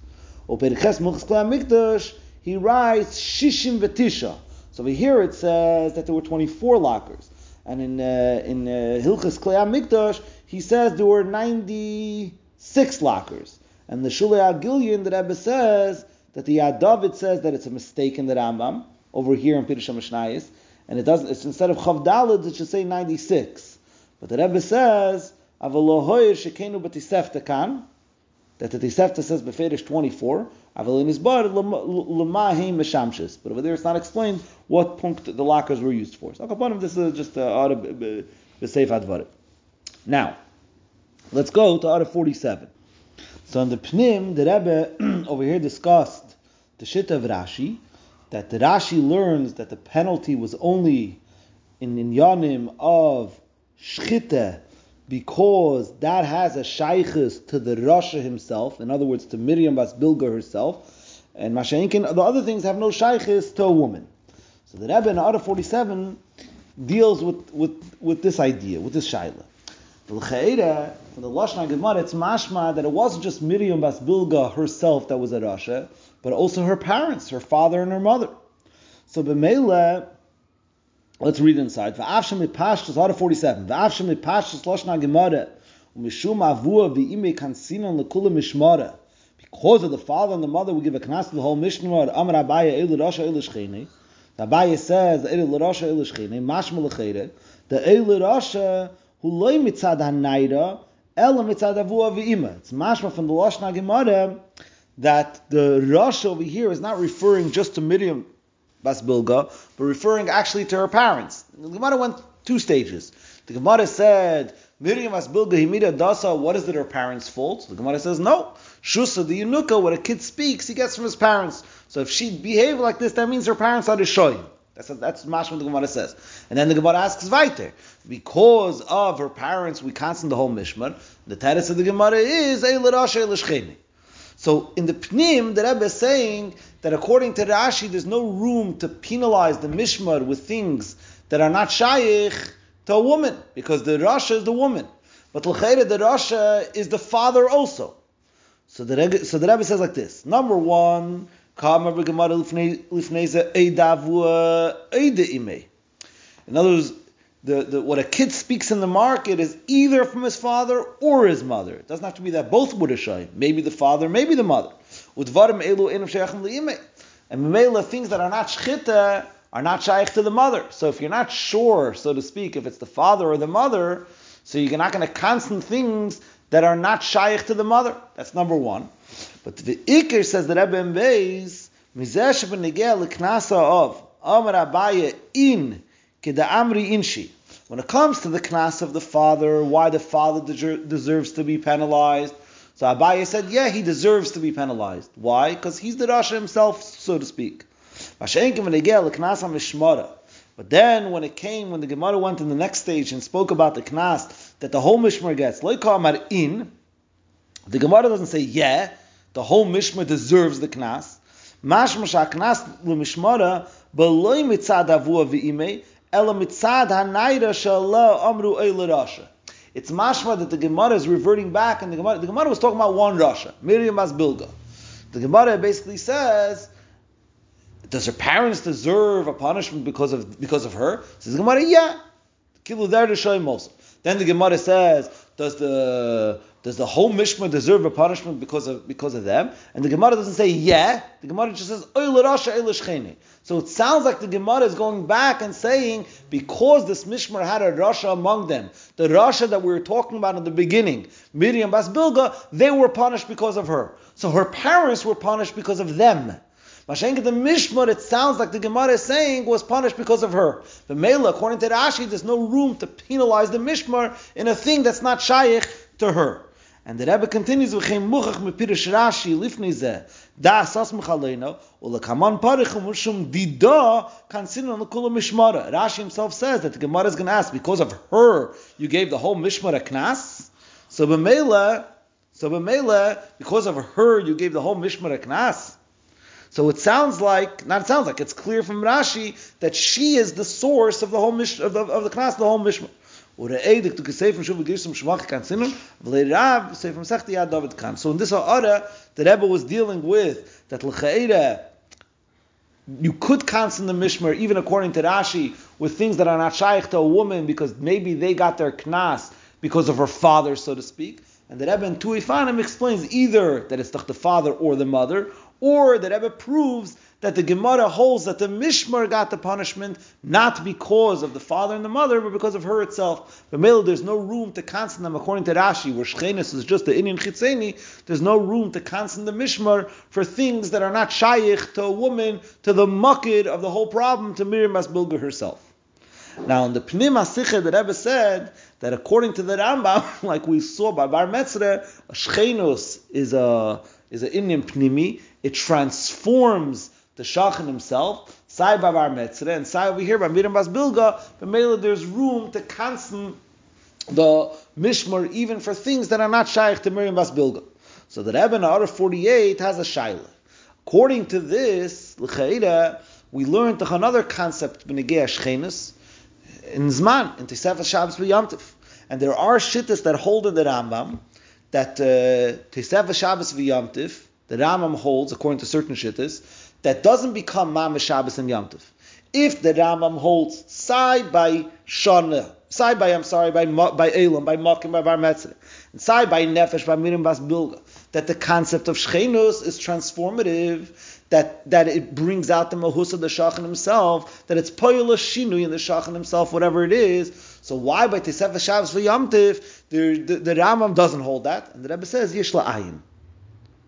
Speaker 1: O Periches Muchas Mikdash, he writes Shishim Vetisha. So over here it says that there were 24 lockers. And in uh, in uh, Hilchas Klei Mikdash, he says there were 96 lockers. And the Shulei Agilyon, the Rebbe says that the Yad David says that it's a mistake in the Rambam, over here in Pirush Mishnayis, and it doesn't, it's instead of Chavdalid, it should say 96. But the Rebbe says, Avalohoyer shekenu b'tisefta kan, that the Tisefta says Beferish 24, Avalin is bar meshamshis. But over there it's not explained what punkt the lockers were used for. So upon this is just the Seif Advarim. Now, let's go to of 47. So in the Pnim, the Rebbe [clears throat] over here discussed the Shita of Rashi, that the Rashi learns that the penalty was only in Inyanim of Shchita because that has a shaykhis to the Rasha himself, in other words, to Miriam Bas Bilga herself, and Mashainkin, the other things have no shaykhis to a woman. So the Rebbe in Ara 47 deals with, with, with this idea, with this L'chaira, from the Lashon Gemara, it's mashma that it wasn't just Miriam Bas Bilga herself that was a Rasha, but also her parents, her father and her mother. So B'meila, let's read inside. V'avshem mipashtas, Ara 47. V'avshem mipashtas Lashon Gemara, u'mishum avua v'ime kansinon l'kula mishmara. Because of the father and the mother, we give a knas to the whole Mishnah. Amar Abaya Eilu Rasha Eilu Shchene. The Abaya says Eilu Rasha Eilu Shchene. Mashma L'cheire. The Eilu Rasha who loy mitzad hanayra ela mitzad avua v'ima. It's mashma from the Lashon Gemara that the Rasha over here is not referring just to Miriam Bas Bilga, but referring actually to her parents. The Gemara went two stages. The Gemara said Miriam Asbilga Himida Dasa, what is it her parents' fault? The Gemara says, no. Shusa, the Yunuka, what a kid speaks, he gets from his parents. So if she behaved like this, that means her parents are the Shoyim. That's that's mashma the Gemara says. And then the Gemara asks weiter. Because of her parents, we cancel the whole mishmar. The teretz of the Gemara is a So in the Pnim, the Rebbe is saying that according to Rashi, there's no room to penalize the mishmar with things that are not shaykh to a woman, because the Rasha is the woman. But l'chayre, the Rasha is the father also. So the, so the Rebbe says like this. Number one, in other words, the, the, what a kid speaks in the market is either from his father or his mother. It doesn't have to be that both would have Maybe the father, maybe the mother. And Mimela, things that are not shchita are not shaykh to the mother. So if you're not sure, so to speak, if it's the father or the mother, so you're not going to constant things that are not shaykh to the mother. That's number one. But the Iker says that Rebbe Beis, Mizesh benegel leknasa of Amar Abaye in keda amri inshi. When it comes to the knas of the father, why the father deserves to be penalized, so Abaye said, yeah, he deserves to be penalized. Why? Because he's the Rasha himself, so to speak. But then, when it came, when the Gemara went in the next stage and spoke about the knas that the whole mishmar gets, in, the Gemara doesn't say yeah, the whole mishmar deserves the knas. Mashma knas l'mishmara b'loy mitzad avua v'imei ela mitzad hanayra shallah amru rasha. It's mashma that the Gemara is reverting back, and the Gemara, the Gemara was talking about one Rasha, Miriam as Bilga. The Gemara basically says, does her parents deserve a punishment because of because of her? Says the Gemara, yeah. Then the Gemara says, does the does the whole Mishmar deserve a punishment because of because of them? And the Gemara doesn't say yeah. The Gemara just says Rasha So it sounds like the Gemara is going back and saying because this Mishmar had a Rasha among them, the Rasha that we were talking about in the beginning, Miriam Bas Bilga, they were punished because of her. So her parents were punished because of them. Mashenka the Mishmar, it sounds like the Gemara is saying was punished because of her. The Mela, according to Rashi, there's no room to penalize the Mishmar in a thing that's not shaykh to her. And the Rebbe continues with Chem Muchach Mepirish Rashi Lifnei Zeh Da Asas Mechaleino Ula Kaman Parich Umushum Dida Kansin on the Kula Mishmara. Rashi himself says that the Gemara is going to ask because of her you gave the whole Mishmara Knas. So B'Meila, so B'Meila, because of her you gave the whole Mishmara Knas. So it sounds like, not it sounds like, it's clear from Rashi that she is the source of the whole mish, of the, of the Knas, the whole Mishmar. Er Rav Sefim Sechti Yad David. So in this order, the Rebbe was dealing with that L'chaira, you could cancel the mishmer even according to Rashi, with things that are not shaykh to a woman, because maybe they got their knas because of her father, so to speak. And the Rebbe in Tuifanim explains either that it's the father or the mother, or the Rebbe proves that the Gemara holds that the Mishmar got the punishment not because of the father and the mother, but because of her itself. But there's no room to cancel them according to Rashi, where Shchenis is just the Indian Chitzeni, there's no room to cancel the Mishmar for things that are not shaykh to a woman, to the mukkid of the whole problem, to Miriam Asbilga herself. Now, in the Pnim HaSicha, the Rebbe said that according to the Rambam, [laughs] like we saw by Bar Metzre, Shchenos is a is an Indian Pnimi. It transforms the Shachan himself, Sai Babar Metzre, and Sai over here by Miriam Bas Bilga, but Mela there's room to constant the Mishmar even for things that are not Shaykh to Miriam Bas Bilga. So the Rebbe in Order 48 has a Shaila. According to this, L'chaira, we learned another concept, B'negei Ashchenis, in Zman, in Tisefah Shabbos V'yamtiv. And there are shittas that hold in the Rambam, that uh, Tisefah Shabbos V'yamtiv, the Rambam holds, according to certain shittas, that doesn't become Mamash Shabbos and Yom Tov. If the Rambam holds side by Shana, side by, I'm sorry, by by Elam, by Makim, by Bar Metzre, and side by Nefesh, by Mirim Bas Bilga, that the concept of Shchenus is transformative, that, that it brings out the Mahus of the Shachan himself, that it's Poyla Shinui in the Shachan himself, whatever it is. So why by Tisef Shabbos for Yom Tiv, the, the, the Rambam doesn't hold that, and the Rebbe says Yishla Ayin.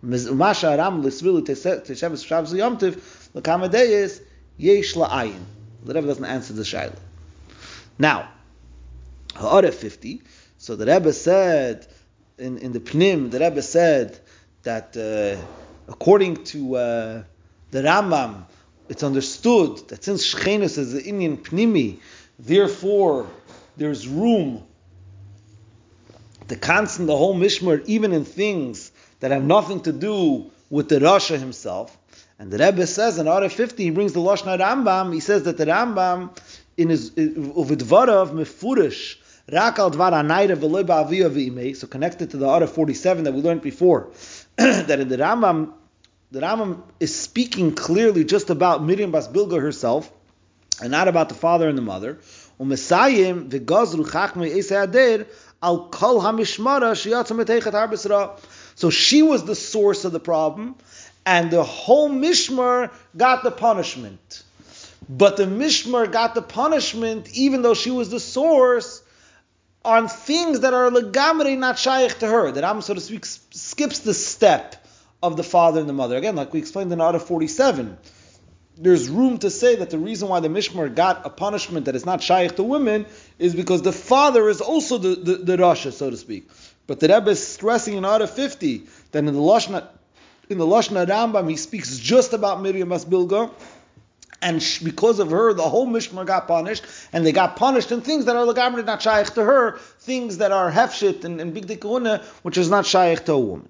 Speaker 1: Masha Aram Lisvili Teshavas Shabbos Yomtiv Lakamadeyis Yesh La'ayin. The Rebbe doesn't answer the Shaila. Now, Ha'ara 50 So the Rebbe said in, in the Pnim, the Rebbe said that uh, according to uh, the Rambam, it's understood that since Shechinus is the Indian Pnimi, therefore there's room to constant the whole Mishmar, even in things that have nothing to do with the Rasha himself. And the Rebbe says in Order 50, he brings the Lashna Rambam, he says that the Rambam, in his uh, Uvidvarav Mefurish, Rakal Dvar Anayra V'Loiba Aviyah V'Imei, so connected to the Order 47 that we learned before, [clears throat] that in the Rambam, the Rambam is speaking clearly just about Miriam Bas Bilga herself, and not about the father and the mother. Umesayim chachmei al kol hamishmara harbisra. So she was the source of the problem, and the whole mishmar got the punishment. But the mishmar got the punishment even though she was the source on things that are legamri not shaykh to her. That Am, so to speak, skips the step of the father and the mother. Again, like we explained in Order 47, there's room to say that the reason why the Mishmar got a punishment that is not shaykh to women is because the father is also the, the, the Rasha, so to speak. But the Rebbe is stressing in Order 50 that in the Lashna, in the Lashna Rambam he speaks just about Miriam Asbilga, and because of her, the whole Mishmar got punished, and they got punished in things that are legamri not shaykh to her, things that are hefshit and, and bigdei Kahuna, which is not shaykh to a woman.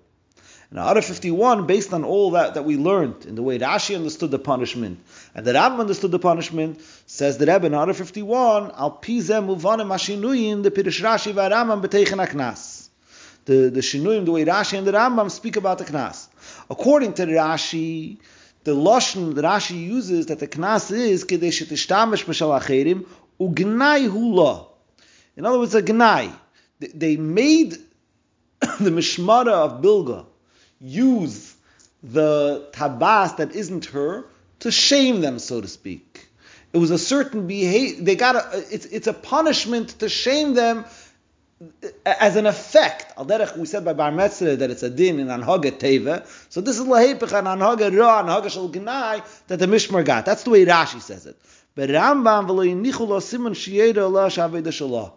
Speaker 1: Out of 51, based on all that, that we learned in the way Rashi understood the punishment and the Rambam understood the punishment, says the Rebbe in of 51, Al Pizem Muvanim Mashinuyin, the Pirish Rashi Varamam Beteichen Aknas. The, the Shinuyim, the way Rashi and the Rambam speak about the Knas. According to Rashi, the Lashon that Rashi uses that the Knas is Kedesh Tishtamish Mishal Acherim, Ugnai Hula. In other words, a Gnai. They made [coughs] the Mishmara of Bilga use the tabas that isn't her to shame them, so to speak. It was a certain behavior. They got a, it's, it's a punishment to shame them as an effect. Al derech, we said by Bar Metzre that it's a din in Anhaga Teva. So this is lahepech an Anhaga Ra, Anhaga Shal Gnai that the Mishmar got. That's the way Rashi says it. But Rambam v'lo yinichu lo simon shiyeda Allah shaveda shalah.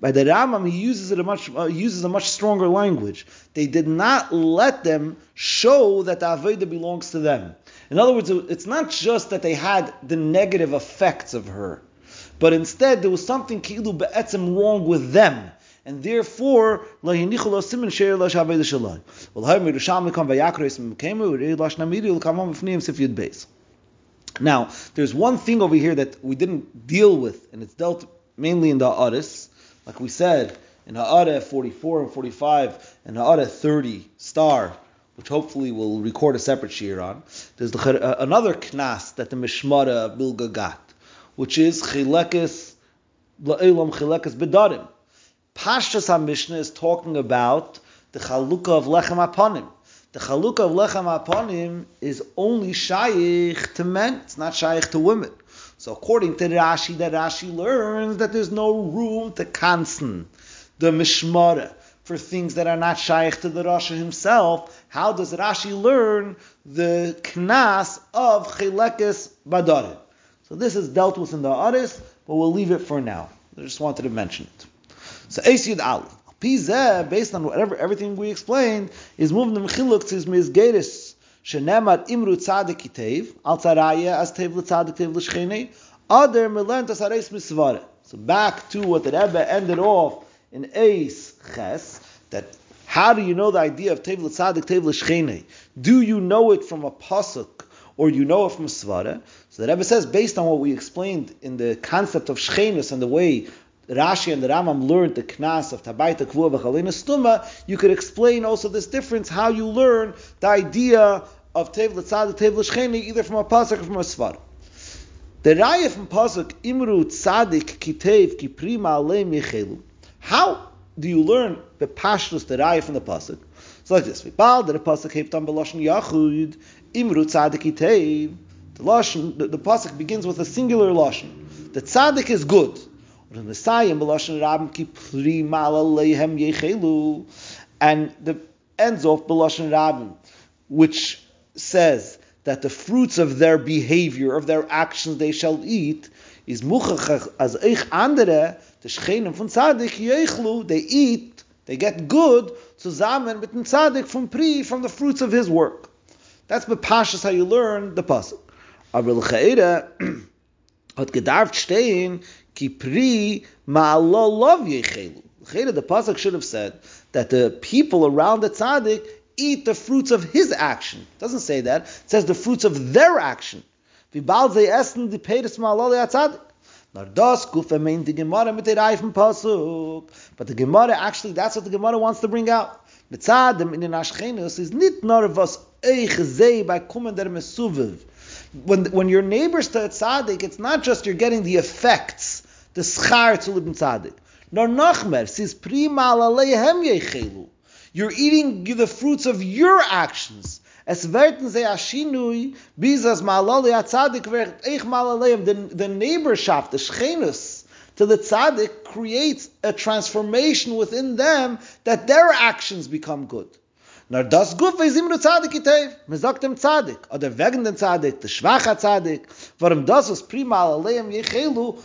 Speaker 1: By the Rambam, he uses it a much uh, uses a much stronger language. They did not let them show that the Aveda belongs to them. In other words, it's not just that they had the negative effects of her, but instead there was something kilu be'etzim wrong with them. And therefore, la yinichu lo simin sheir la shaveda shalai. Well, hay mir sham kam vayakres mekemu uri lash namiri ul kamam v'fnim sif yud beis. Now, there's one thing over here that we didn't deal with, and it's dealt mainly in the Aris, like we said, in Ha'ara 44 and 45, and Ha'ara 30 star, which hopefully we'll record a separate shiur on, there's the, uh, another knas that the Mishmara Bilga got, which is Chilekes, La'ilam Chilekes Bedarim. Pashtas HaMishnah is talking about the Chalukah of Lechem Aponim. The Chalukah of Lechem Aponim is only shaykh to men, it's not shaykh to women. So according to Rashi, that Rashi learns that there's no room to kansen the mishmara for things that are not shaykh to the Rasha himself. How does Rashi learn the knas of chilekes badarim? So this is dealt with in the Aris, but we'll leave it for now. I just wanted to mention it. So Esid Aleph. Pizeh, based on whatever everything we explained, is moving the mechiluk to his mizgeris shenemar imru tzadik itev al tzaraya as tev l'tzadik tev l'shchene other melent as hareis misvare. So back to what the Rebbe ended off in Eis Ches, that how do you know the idea of tev l'tzadik tev l'shchene? Do you know it from a pasuk or you know it from svara? So the Rebbe says, based on what we explained in the concept of shchenes and the way Rashi and the Ramam learned the knas of tabaita kvua v'chalina stuma, you could explain also this difference, how you learn the idea of tev l'tzadik, tev l'shcheni, either from a pasuk or from a svar. The raya from pasuk imru tzadik kitev ki prima aleim yechelu. How do you learn the pashnus the raya from the pasuk? So like this: V'bal the pasuk heftam beloshen yachud imru tzadik kitev. The lashon, the, the pasuk begins with a singular lashon. The tzadik is good. And the ends off Belashon Rabin, which says that the fruits of their behavior, of their actions they shall eat, is muchach as ich andere, the Shchenim von Tzadik, yechlu, they eat, they get good, zusammen mit dem Tzadik from Pri, from the fruits of his work. That's Bepashas how you learn the Pasuk. Aber l'cha'ira, [clears throat] hat gedarft stehen, ki Pri ma'allah yechelu. L'cha'ira, the Pasuk should have said that the people around the Tzadik eat the fruits of his action. It doesn't say that. It says the fruits of their action. Yatzadik. Nor das the Gemara mit der Reifen Pasuk. But the Gemara, actually, that's what the Gemara wants to bring out. Mitzadim in den is nit nor was eich zei by kumen der mesuviv. When, when your neighbors to tzaddik, it's not just you're getting the effects, the schar to live in tzaddik. Nor nachmer, says prima aleihem yechelu. You're eating the fruits of your actions. Es werden sie ashinui, bis as malali a tzaddik wird eich malaleim, the, the neighborschaft, the shchenus, to the tzaddik creates a transformation within them that their actions become good. Nor das guf is imru tzaddik itev. Me sagt dem oder wegen dem tzaddik, der schwacher tzaddik, warum das was prima aleim yechelu,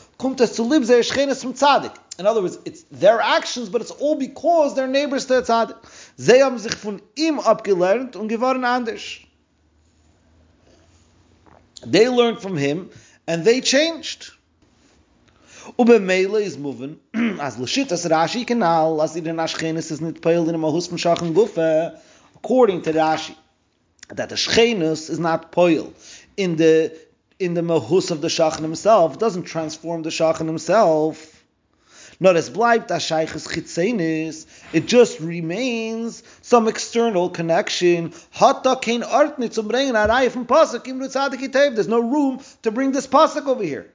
Speaker 1: In other words, it's their actions, but it's all because they're neighbors to haben sich von ihm abgelernt und geworden anders. They learned from him and they changed. Is [clears throat] as as Rashi as in is in according to Rashi, that the Shchenes is not poil in the in the mahus of the Shachan himself, doesn't transform the Shachan himself. Not as bleibt as Sheiches Chitzenis, it just remains some external connection. Hatta kein Ort nit zum bringen a Reihe von Pasuk im There's no room to bring this Pasuk over here.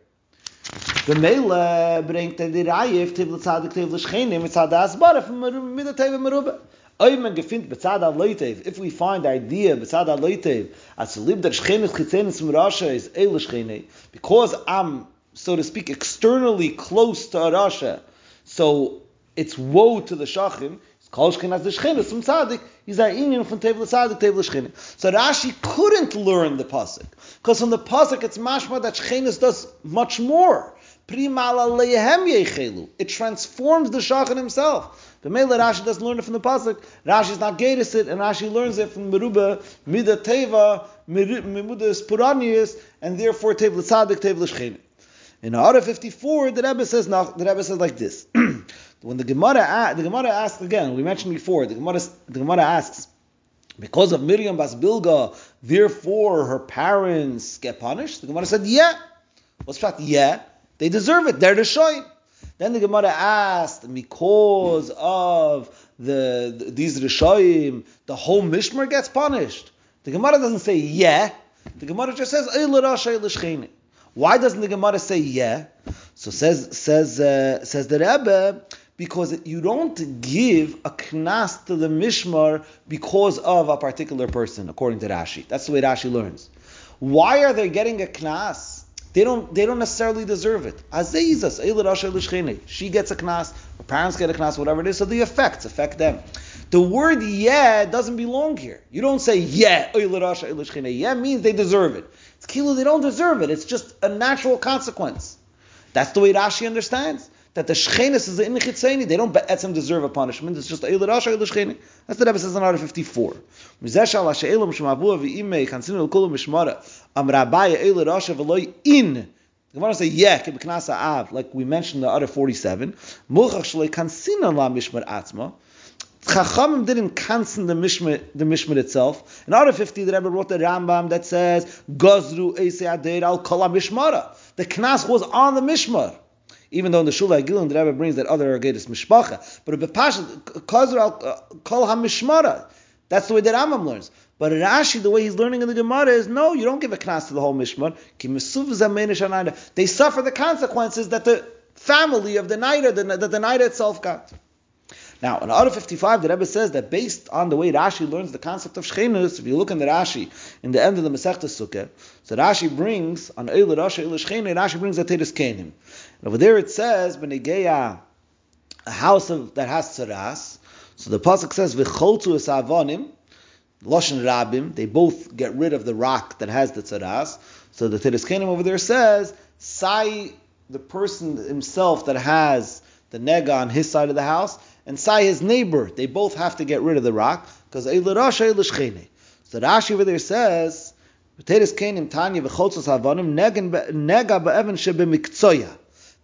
Speaker 1: The Mele bringt er die Reihe auf Tivle Tzadik Tivle Shchene mit Tzad Asbara from mit der Teve Merube. Oymen gefind betzad aloytev, if we find the idea betzad aloytev, as to live der Shchene Chitzenis from Rasha is Eile Shchene, because I'm, so to speak, externally close to Rasha, so it's woe to the Shachim, Kol Shchen as the Shchenes from Tzadik, he's our Indian from Tevel Tzadik, Tevel Shchenes. So Rashi couldn't learn the Pasuk, because from the Pasuk it's mashma that Shchenes does much more. It transforms the Shachan himself. The Mele Rashi doesn't learn it from the Pasuk. Rashi is not Gedis it, and Rashi learns it from Meruba, Mida Teva, Mimudas Puranius, and therefore Tevel Tzadik, Tevel Shchenes. In Ara 54, the Rebbe says, the Rebbe says like this. [clears throat] when the Gemara, the Gemara asks again, we mentioned before, the Gemara, the Gemara asks, because of Miriam Bas Bilga, therefore her parents get punished? The Gemara said, yeah. What's that? Yeah. They deserve it. They're the shoy. Then the Gemara asked, because of the, the these Rishoyim, the whole Mishmar gets punished. The Gemara doesn't say yeah. The Gemara just says, why doesn't the Gemara say yeah? So says says uh, says the Rebbe because you don't give a knas to the mishmar because of a particular person, according to Rashi. That's the way Rashi learns. Why are they getting a knas? They don't they don't necessarily deserve it. She gets a knas, her parents get a knas, whatever it is, so the effects affect them. The word yeah doesn't belong here. You don't say yeah, yeah means they deserve it. It's kilo, they don't deserve it. It's just a natural consequence. That's the way Rashi understands. That the shchenis is the inichitzeni, they don't be'etzim deserve a punishment. It's just a rasha el shcheni. That's the Rebbe says in order 54. Mizesh al ha'she'elam shemavu v'imei chansinu el mishmara am rabaya el rasha v'loi in the Gemara say yeah, kibknasa av, like we mentioned the other 47. Mulchach shalei kansina la mishmar atzma. Chachamim didn't cancel the mishmar, the mishmar itself. In order 50, the Rebbe wrote the Rambam that says Gazru Eisei Adeir al Kol Mishmara. The knas was on the mishmar. Even though in the Shulai Gilin, the Rebbe brings that other Agedis Mishpacha. But a Bepasha, Gazru al uh, Kol HaMishmara. That's the way that Rambam learns. But in Rashi, the way he's learning in the Gemara is no, you don't give a knas to the whole mishmar. They suffer the consequences that the family of the Naida, that the Naida itself got. Now, in Arah 55, the Rebbe says that based on the way Rashi learns the concept of Shechenus, if you look in the Rashi, in the end of the Masechta Sukkah, so Rashi brings, on Eil Rashi Eil Shechenu, Rashi brings a Teres Kenim. Over there it says, Benegeya, a house of, that has tzaras, so the Pasuk says, V'choltu es avonim, Rabim, they both get rid of the rock that has the tzaras. So the Teres Kenim over there says, Sai the person himself that has the nega on his side of the house, and Sai his neighbor. They both have to get rid of the rock because So Rashi over there says, "V'teres kenim tanya v'chotzos havanim nega be'evan shebemikzoya."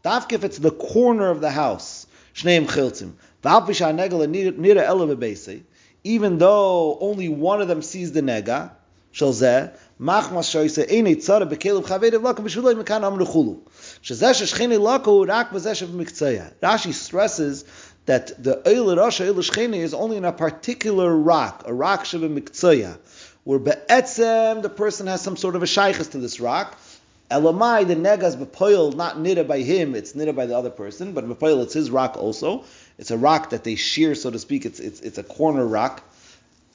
Speaker 1: Dafke if it's the corner of the house, shneim chiltzim. V'alpisha nega nira ela bebeisei. Even though only one of them sees the nega, shalzeh, machmas shoyse einei tzara bekelev chavedev lakum b'shuloi mekan amru chulu. Shazeh shechini laku rak b'zeh shebemikzoya. Rashi stresses that the Eil Rasha Eil Shchene is only in a particular rock, a rock Sheba Miktsaya, where Be'etzem, the person has some sort of a shaykhs to this rock. Elamai, the negas bepoil, not nida by him, it's nida by the other person, but bepoil, it's his rock also. It's a rock that they shear, so to speak. It's it's, it's a corner rock.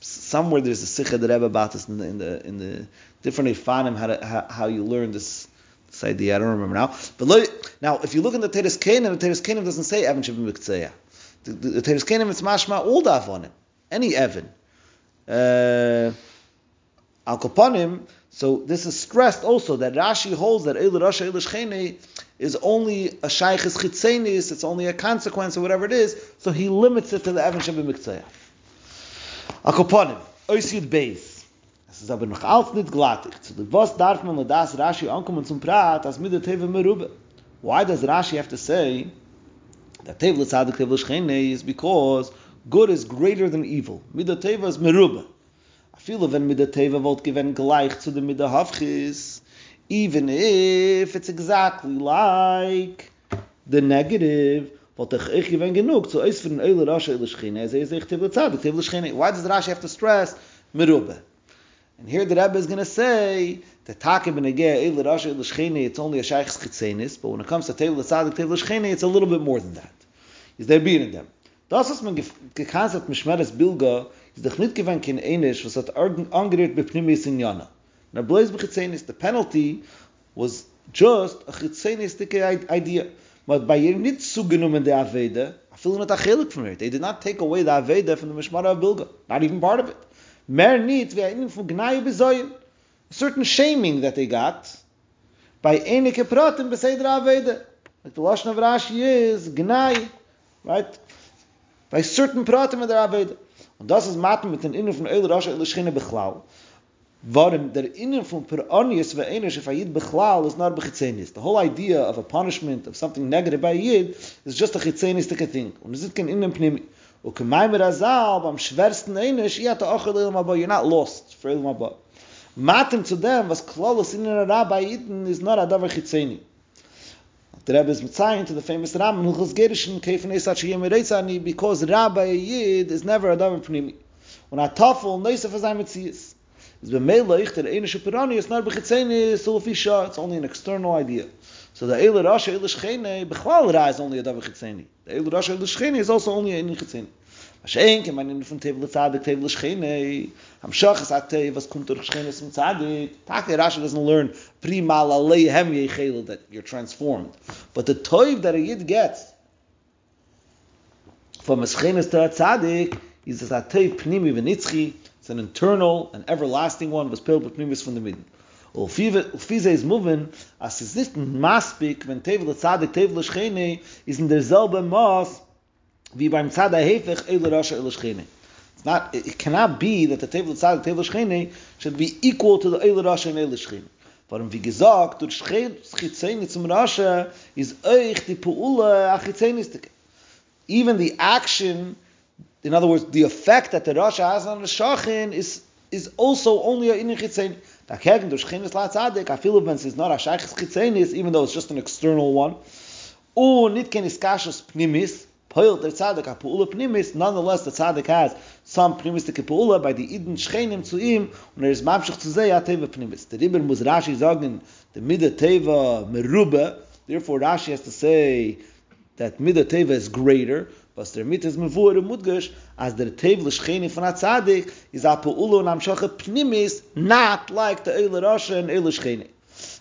Speaker 1: Somewhere there's a sikha that Rebbe about this in the in the, in the different ifanim how, how, how you learn this this idea. I don't remember now. But look, now if you look in the Teres Kenim, the Teres Kenim doesn't say Evan Shibim Miktsaya. The, the, Kenim it's mashma all davonim, any Evan. Uh, Al Kapanim, so this is stressed also that Rashi holds that Eil Rasha Eil is only a Shaykhis Chitzenis, it's only a consequence or whatever it is, so he limits it to the Evan Shabbat Miktzayah. Al Kapanim, Oysid Beis. Es ist aber noch alles nicht glattig. Zu dem was darf man das Rashi ankommen zum Prat, als mit der Teve Merube. Why does Rashi have to say that Teve L'Tzadik Teve L'Shchene is because good is greater than evil. Midah Teva is Merube. Viele wenn mit der Teva wollt gewen gleich dem mit der Hafchis, even if it's exactly like the negative, wat ich ich gewen genug zu eis den Eile Rasha Eile Schchine, es ist echt Teva Tzad, Teva Schchine. Why does Rashi have to stress Merube? And here the Rebbe is going to say that Takim ben Egeh Eile Rasha Eile Schchine, it's only a Sheikh's Chitzenis, but when it comes to Teva Tzad, Teva Schchine, it's a little bit more than that. Is there being in them? Das was man gekanzert mit Bilga, is doch nit gewen kin einisch was hat angerät be pnimis in jana na blaze bechitzein is the penalty was just a chitzenistic idea. But by nit zugenommen der avede i feel not a chelik from it. They did not take away the avede from the mishmara bilga not even part of it. Mer nit wer in von gnai besoyen a certain shaming that they got by enike praten beseder avede like the lashon of rashi is gnai right by certain praten with the avede Und das ist Maten mit den Innen von Eil Rasha Eil Schchine Bechlau. Warum der Innen von Per Onius ve Einer Shef Ayid Bechlau is not Bechitzenis. The whole idea of a punishment, of something negative by Yid, is just a Chitzenistic thing. Und es ist kein Innen Pnimi. Und kemai mir Azal, beim schwersten Einisch, ihr hat auch Eil Mabba, you're not lost for Eil Mabba. Maten zu dem, was Klolos Innen Rabbi Yidin, is not a Davar Chitzeni. The Rebbe is Mitzayin to the famous Ram, Hilchos Gerishin, Kefen Esat Shiyem Reitzani, because Rabbi Yid is never a Davar Pnimi. When a Tafel, Neisef Azay Mitzias. Is b'meilach that Einish Pirani is not b'chitzeni sulfisha, it's only an external idea. So the Eile Rasha Eile Shchene, Bechwal Ra is only a Davar Chitzeni. The Eile Rasha Eile Shchene is also only a Chitzeni. Mashenk, in meinen von Tevel Tzadik, Tevel Shchene, Am Shach is at was kommt durch Shchene zum Tzadik. Taki Rashi doesn't learn Prima la leihem yechel that you're transformed. But the Toiv that a Yid gets from a Shchene to a Tzadik is a Toiv Pnimi v'nitzchi, it's an internal and everlasting one, was with Pnimis from the Midden. Ulfize is moving, as es nicht maspik, wenn Tevel Tzadik, Tevel Shchene, is in derselbe Maß, wie beim Rasha Eile Shchene. It's not, it cannot be that the Tevel Tzad Tevel Shchene should be equal to the Eile Rasha and. Warum, wie gesagt, zum Rasha is euch die. Even the action, in other words, the effect that the Rasha has on the Shachin is is also only a in Chitzeni. Da kegen durch Chenes La feel when it's not a Chitzenis, even though it's just an external one. Und nit ken pnimis, Poil der Tzadik a Pu'ula Pnimis, nonetheless the Tzadik has some Pnimistik Pu'ula by the Iden Shchenim zu ihm, und er ist Mamshach zu ja Teva Pnimis. Der Ribber muss Rashi sagen, the Mida Teva Merube, therefore Rashi has to say that Mida Teva is greater, was der ist Mevur und Mudgesh, as der Teva Shchenim von a Tzadik is a und Amshach Pnimis, not like the Eile Rasha and Eile Shchenim.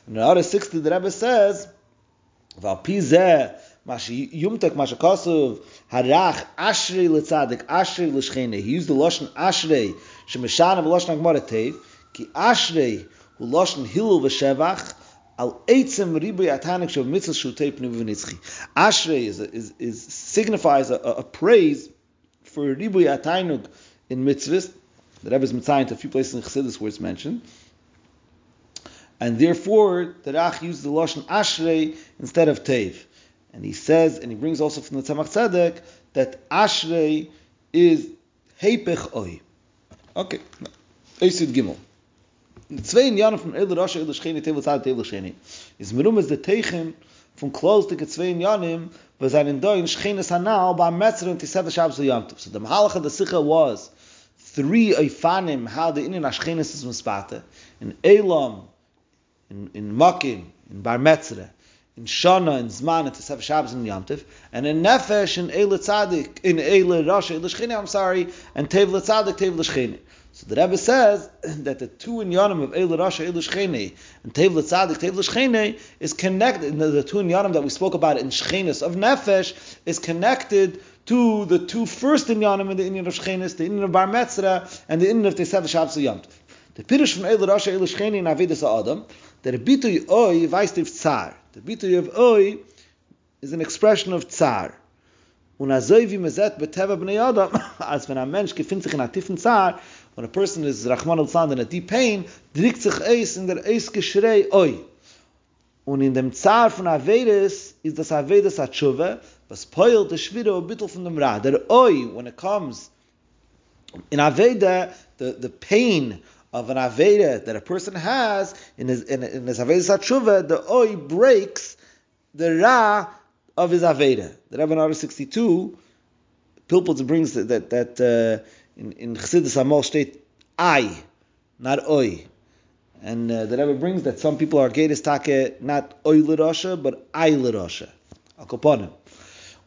Speaker 1: And the other 60 the Rebbe says, Pizeh, Kosov harach ashrei ashrei l'shchene. He used the lashon ashrei shemeshana v'lashon agmar tev ki ashrei hu lashon hilul v'shevach al eitzem shav mitzvah pnu v'nitzchi. Ashrei is, is, is signifies a, a, praise for ribu yatanuk in mitzvahs. The Rebbe is mitzayin to a few places in Chassidus where it's mentioned. And therefore, the Rach used the Lashon Ashrei instead of Tev. And he says, and he brings also from the Tzemach Tzedek, that Ashrei is Heipech Oi. Okay. Eisid Gimel. Zwei Jahren von Eile Rasha, Eile Schchene, Tevel Tzad, Tevel Schchene. Is Merum is the Teichen von close to zwei Jahren, was da in Schchene Sanal, ba Metzer und Tisef Shabbos Yom So the Mahalacha, the Sikha was, three Eifanim, how the Inin Ashchene is Mispate, in Elam, in, in in Bar Metzre, in Shana, in Zman, in Tisef Shabbos and Yom and in Nefesh, in Eile Tzadik, in Eile Rasha, Eile Schchene, I'm sorry, and Tevel Tzadik, Tevel Schchene. So the Rebbe says [coughs] that the two in inyanim of Eil Rasha, Eil Shchene, and Tevla Tzadik, Tevla Shchene is connected, the, the two inyanim that we spoke about in Shchenes of Nefesh is connected to the two first in inyanim in the Indian of Shchenes, the Indian of Bar Metzra, and the Indian of Tesev Shabbos Yom The Pirush from Eil Rasha, Eil Shchene in Avedis Adam, the Bitoy Oy weist auf Tzar. The Bitoy of Oy is an expression of Tzar. Und azoi wie man sagt, beteva bnei Adam, [laughs] als wenn ein Mensch gefindt sich in a tiefen Zar, when a person is Rahman al in a deep pain, drückt sich eis in der eis geschrei oi. Und in dem Zar von Avedes ist das Avedes Atshuva, was poilt der Schwere und Bittel von dem Ra. Der oi, when it comes in Aveda, the, the pain of an Aveda that a person has in his, in, in his Avedes Atshuva, the oi breaks the Ra of his Aveda. The Rebbe in 62, Pilputz brings that, that, that uh, in in Chassidus Amol state I, not oi. And uh, the Rebbe brings that some people are Gedes Take not oi l'rosha, but I l'rosha. Akoponim.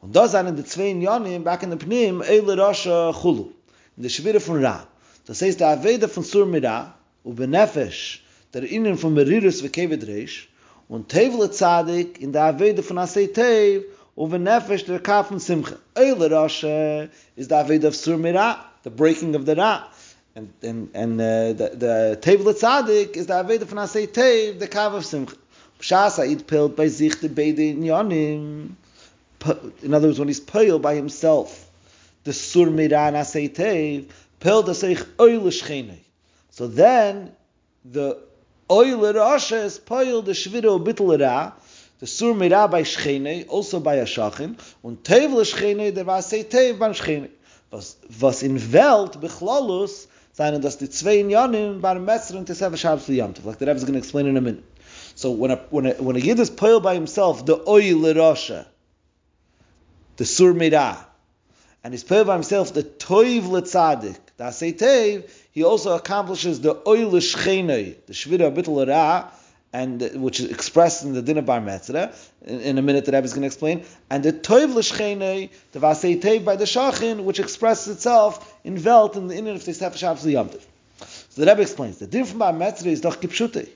Speaker 1: Und da sind in the zwei Jahren back in the Pnim, oi l'rosha chulu. In the Shvira von Ra. Das heißt, der Aveda von Sur Mira, u benefesh, der Innen von Merirus vekeved Reish, und Tevle Tzadik, in der Aveda von Asei Tev, u benefesh der Kaf von Simcha. Oi l'rosha is the Aveda of Sur Mira, the breaking of the ra. And and and uh, the the table tzadik is the aveda from asay tev the kav of sim shasa it pilled by sich the beide yonim in other words when he's pale by himself the sur miran asay tev the oil shchene so then the oil er rasha is pale the shviro bitel ra er the sur miran by shchene also by a shachin und tevel shchene der was say tev beim shchene was was in welt beglalus seien das die zwei jahren beim messer und das die jamt like that I was going to explain in a minute. So when a when a when a yid is pile by himself the oil er rasha the sur mira and he's pile by himself the toiv letzadik da say he also accomplishes the oil shchene the shvira bitel ra and which is expressed in the dinner bar metzra in, in, a minute that I was going to explain, and the toiv l'shchene, the vasei tev by the shachin, which expresses itself in welt in the inner of the Sefer Shabbos. So the Rebbe explains the dinner bar metzra is doch kipshute.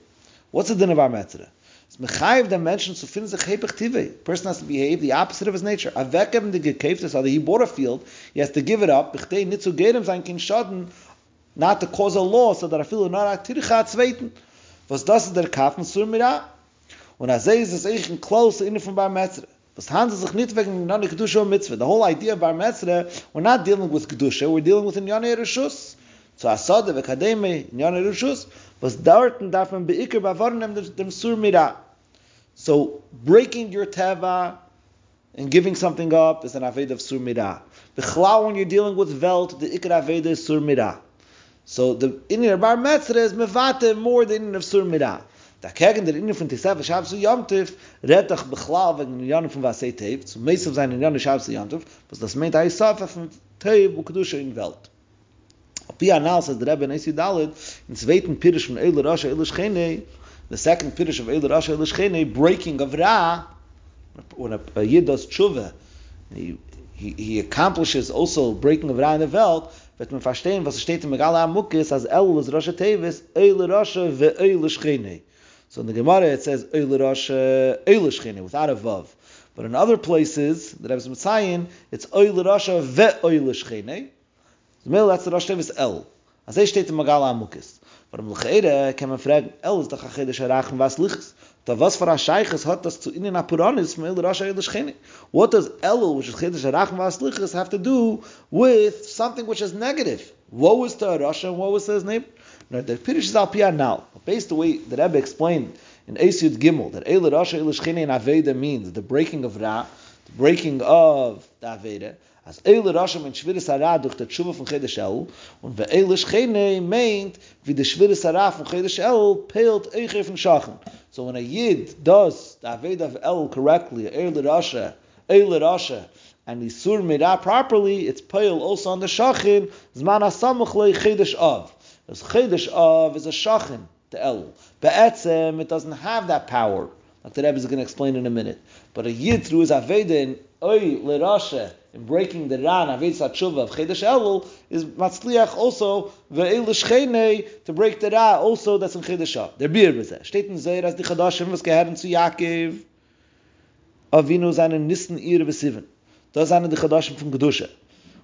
Speaker 1: What's the dinner bar metzra? It's mechayiv that mentions to fin zechepech tive. Person has to behave the opposite of his nature. Avek even the gekeftes, that he bought a field, he has to give it up. B'chtei nitzu gerem sein kin schaden, not to cause a law, so that I feel not a tircha zweiten. Was das ist der Kafen zur Mira? Und er sei es eigentlich ein close in von Bar Metzre. Was handelt sich nicht wegen non Kedusha und Mitzvah. The whole idea of Bar Metzre, we're not dealing with Kedusha, we're dealing with Inyane Rishus. So Asade, Vekademe, Inyane Rishus, was und darf man beikir bavarn dem, dem Sur Mira. So, breaking your Teva and giving something up is an Aved of Sur Mira. Bechlau, when you're dealing with Welt, the Ikar Aved is Sur Mira. So the inner bar metzre is mevate more than in of sur mira. Da kegen der inner von tisaf shabs so yamtiv retach bekhlav in yan von was seit heeft. So meist of seine yan shabs yamtiv, was das meint ei saf von tev u kedusha in welt. Op ja naus der reben is dalet in zweiten pirish von el rasha el schene, the second pirish of el rasha el schene breaking of ra when a, a yid does tshuva he, he, he accomplishes also breaking of ra in the welt wird man verstehen, was steht in Megala Amukis, als El is Rosh Tevis, Eil Rosh ve Eil Shchene. So in the Gemara it says Eil Rosh Eil Shchene, without a Vav. But in other places, that I was Mitzayin, it's Eil Rosh ve Eil Shchene. That's the Rosh Tevis El. Als er steht in Megala Amukis. But im Lechede kann man fragen, El is doch Arachem was da was für a Scheiches hat das zu innen Apuranis El Rasha El Shchini. What does Elul, which is Chedesh Arachim Vaslichas, have to do with something which is negative? Woe is to Rasha and woe is to his neighbor? The Pirish is al now. Based the way the Rebbe explained in Esyud Gimel, that El Rasha El Shchini in Aveda means the breaking of Ra, the breaking of the Aveda, as Eile Rasha men Shviris Hara durch der Tshuva von Chedesh El, und ve Eile Shchene meint, wie der Shviris Hara von Chedesh El peilt Eiche von Shachen. So when a Yid does the Aved of El correctly, Eile Rasha, Eile Rasha, and he sur Mirah properly, it's peil also on the Shachin, Zman HaSamuch Le Chedesh Av. Because Chedesh Av is a Shachin, the El. Be'etzem, it doesn't have that power, like the Rebbe is going to explain in a minute. But a Yid through his Aved in Oy Le Rasha, in breaking the Ran Avetz Tshuva of Chedesh Elul is Matzliach also ve'el Shchene to break the Ra also that's in Chedesh Av. Der Bier bezeh. Steht in Zeir as die Chadashim was geherren zu Yaakov Avinu seinen Nissen ihre besiven. Das sind die Chadashim von Gedusha.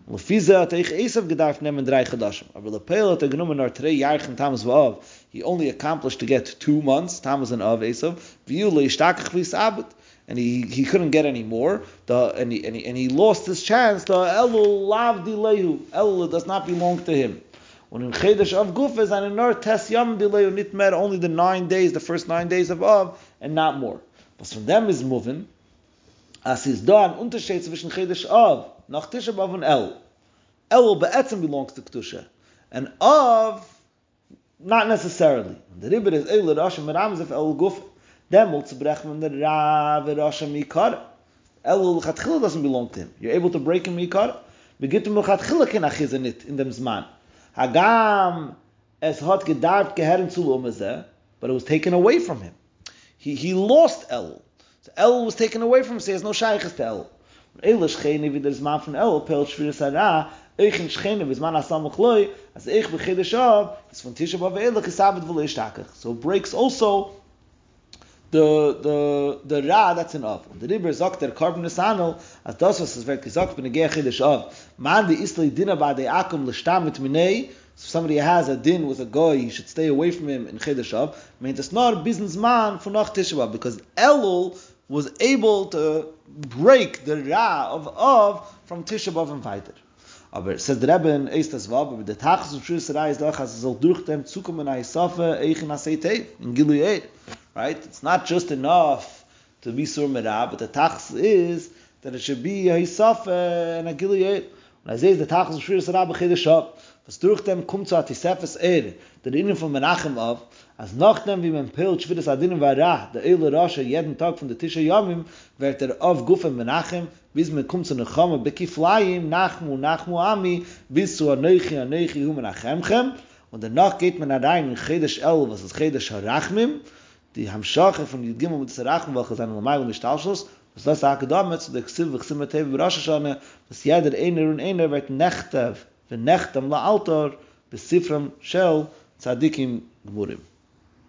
Speaker 1: Und Fize hat ich Esav gedarf nehmen drei Chadashim. Aber Lepel hat er genommen nach drei Jahren Tamas Vav. He only accomplished to get two months, Tamas and Av Esav. Viule ishtakach vis Abed. And he, he couldn't get any more. The, and, he, and, he, and he lost his chance. The Elul lav dilehu. Elul does not belong to him. When in Chedesh of Gufes and in Ner Tes Yam dilehu nitmer only the nine days, the first nine days of Av, and not more. But from them is moving. As is da an Unterschied zwischen Chedesh Av, nach Tisha B'Av and El. Elul be'etzem belongs to Kedusha. And Av, not necessarily. The Ribbit is Elul Rashim Meram Zef El Gufes. Brech from the Rav Rasha Mikar. Elul Chatchila doesn't belong to him. You're able to break him Mikar. Begitum Chatchila ken achizanit in it in dem Zman. Hagam es hat gedarbt geherren zu Umazeh, but it was taken away from him. He, he lost Elul. So Elul was taken away from him, so he has no shaykhs to Elul. Elul Shcheni wie der Zman von Elul, Pel Shvir Sarah, ich in Asam as ich von. So breaks also the the the ra that's an of the river sagt der korban sanal as das was es wird gesagt bin ge khidish of man die isli dinner by the akum le stam mit minei so somebody has a din with a guy you should stay away from him in khidish of means it's not a businessman for nach tishba because elul was able to break the ra of of from tishba and weiter aber says der Rebbe ist das war aber der tag so schön sei ist doch as soll durch dem zukommen ei safe ich na seite in giluyet right? It's not just enough to be sur mera but the tax is that it should be a safe and a giluyet und as is tag so schön sei aber khide shop was durch dem kommt zu atisefes er der innen von menachem auf als nachdem wie man pilch für das adinen war da der ele rasche jeden tag von der tische yamim wird er auf gufen menachem bis man kommt zu einer Chama, bekiflayim, nachmu, nachmu ami, bis zu anoichi, anoichi, hu menachemchem, und danach geht man rein in Chedesh El, was ist Chedesh HaRachmim, die Hamshache von Yudgim und Zerachmim, welche sind normal und nicht Talschus, was das sagt damit, zu der Chsiv, wachsim mit Tevi, Rosh Hashanah, dass jeder einer und einer wird nechtev, wenn nechtem la altor, bis Sifram Shel, Tzadikim Gmurim.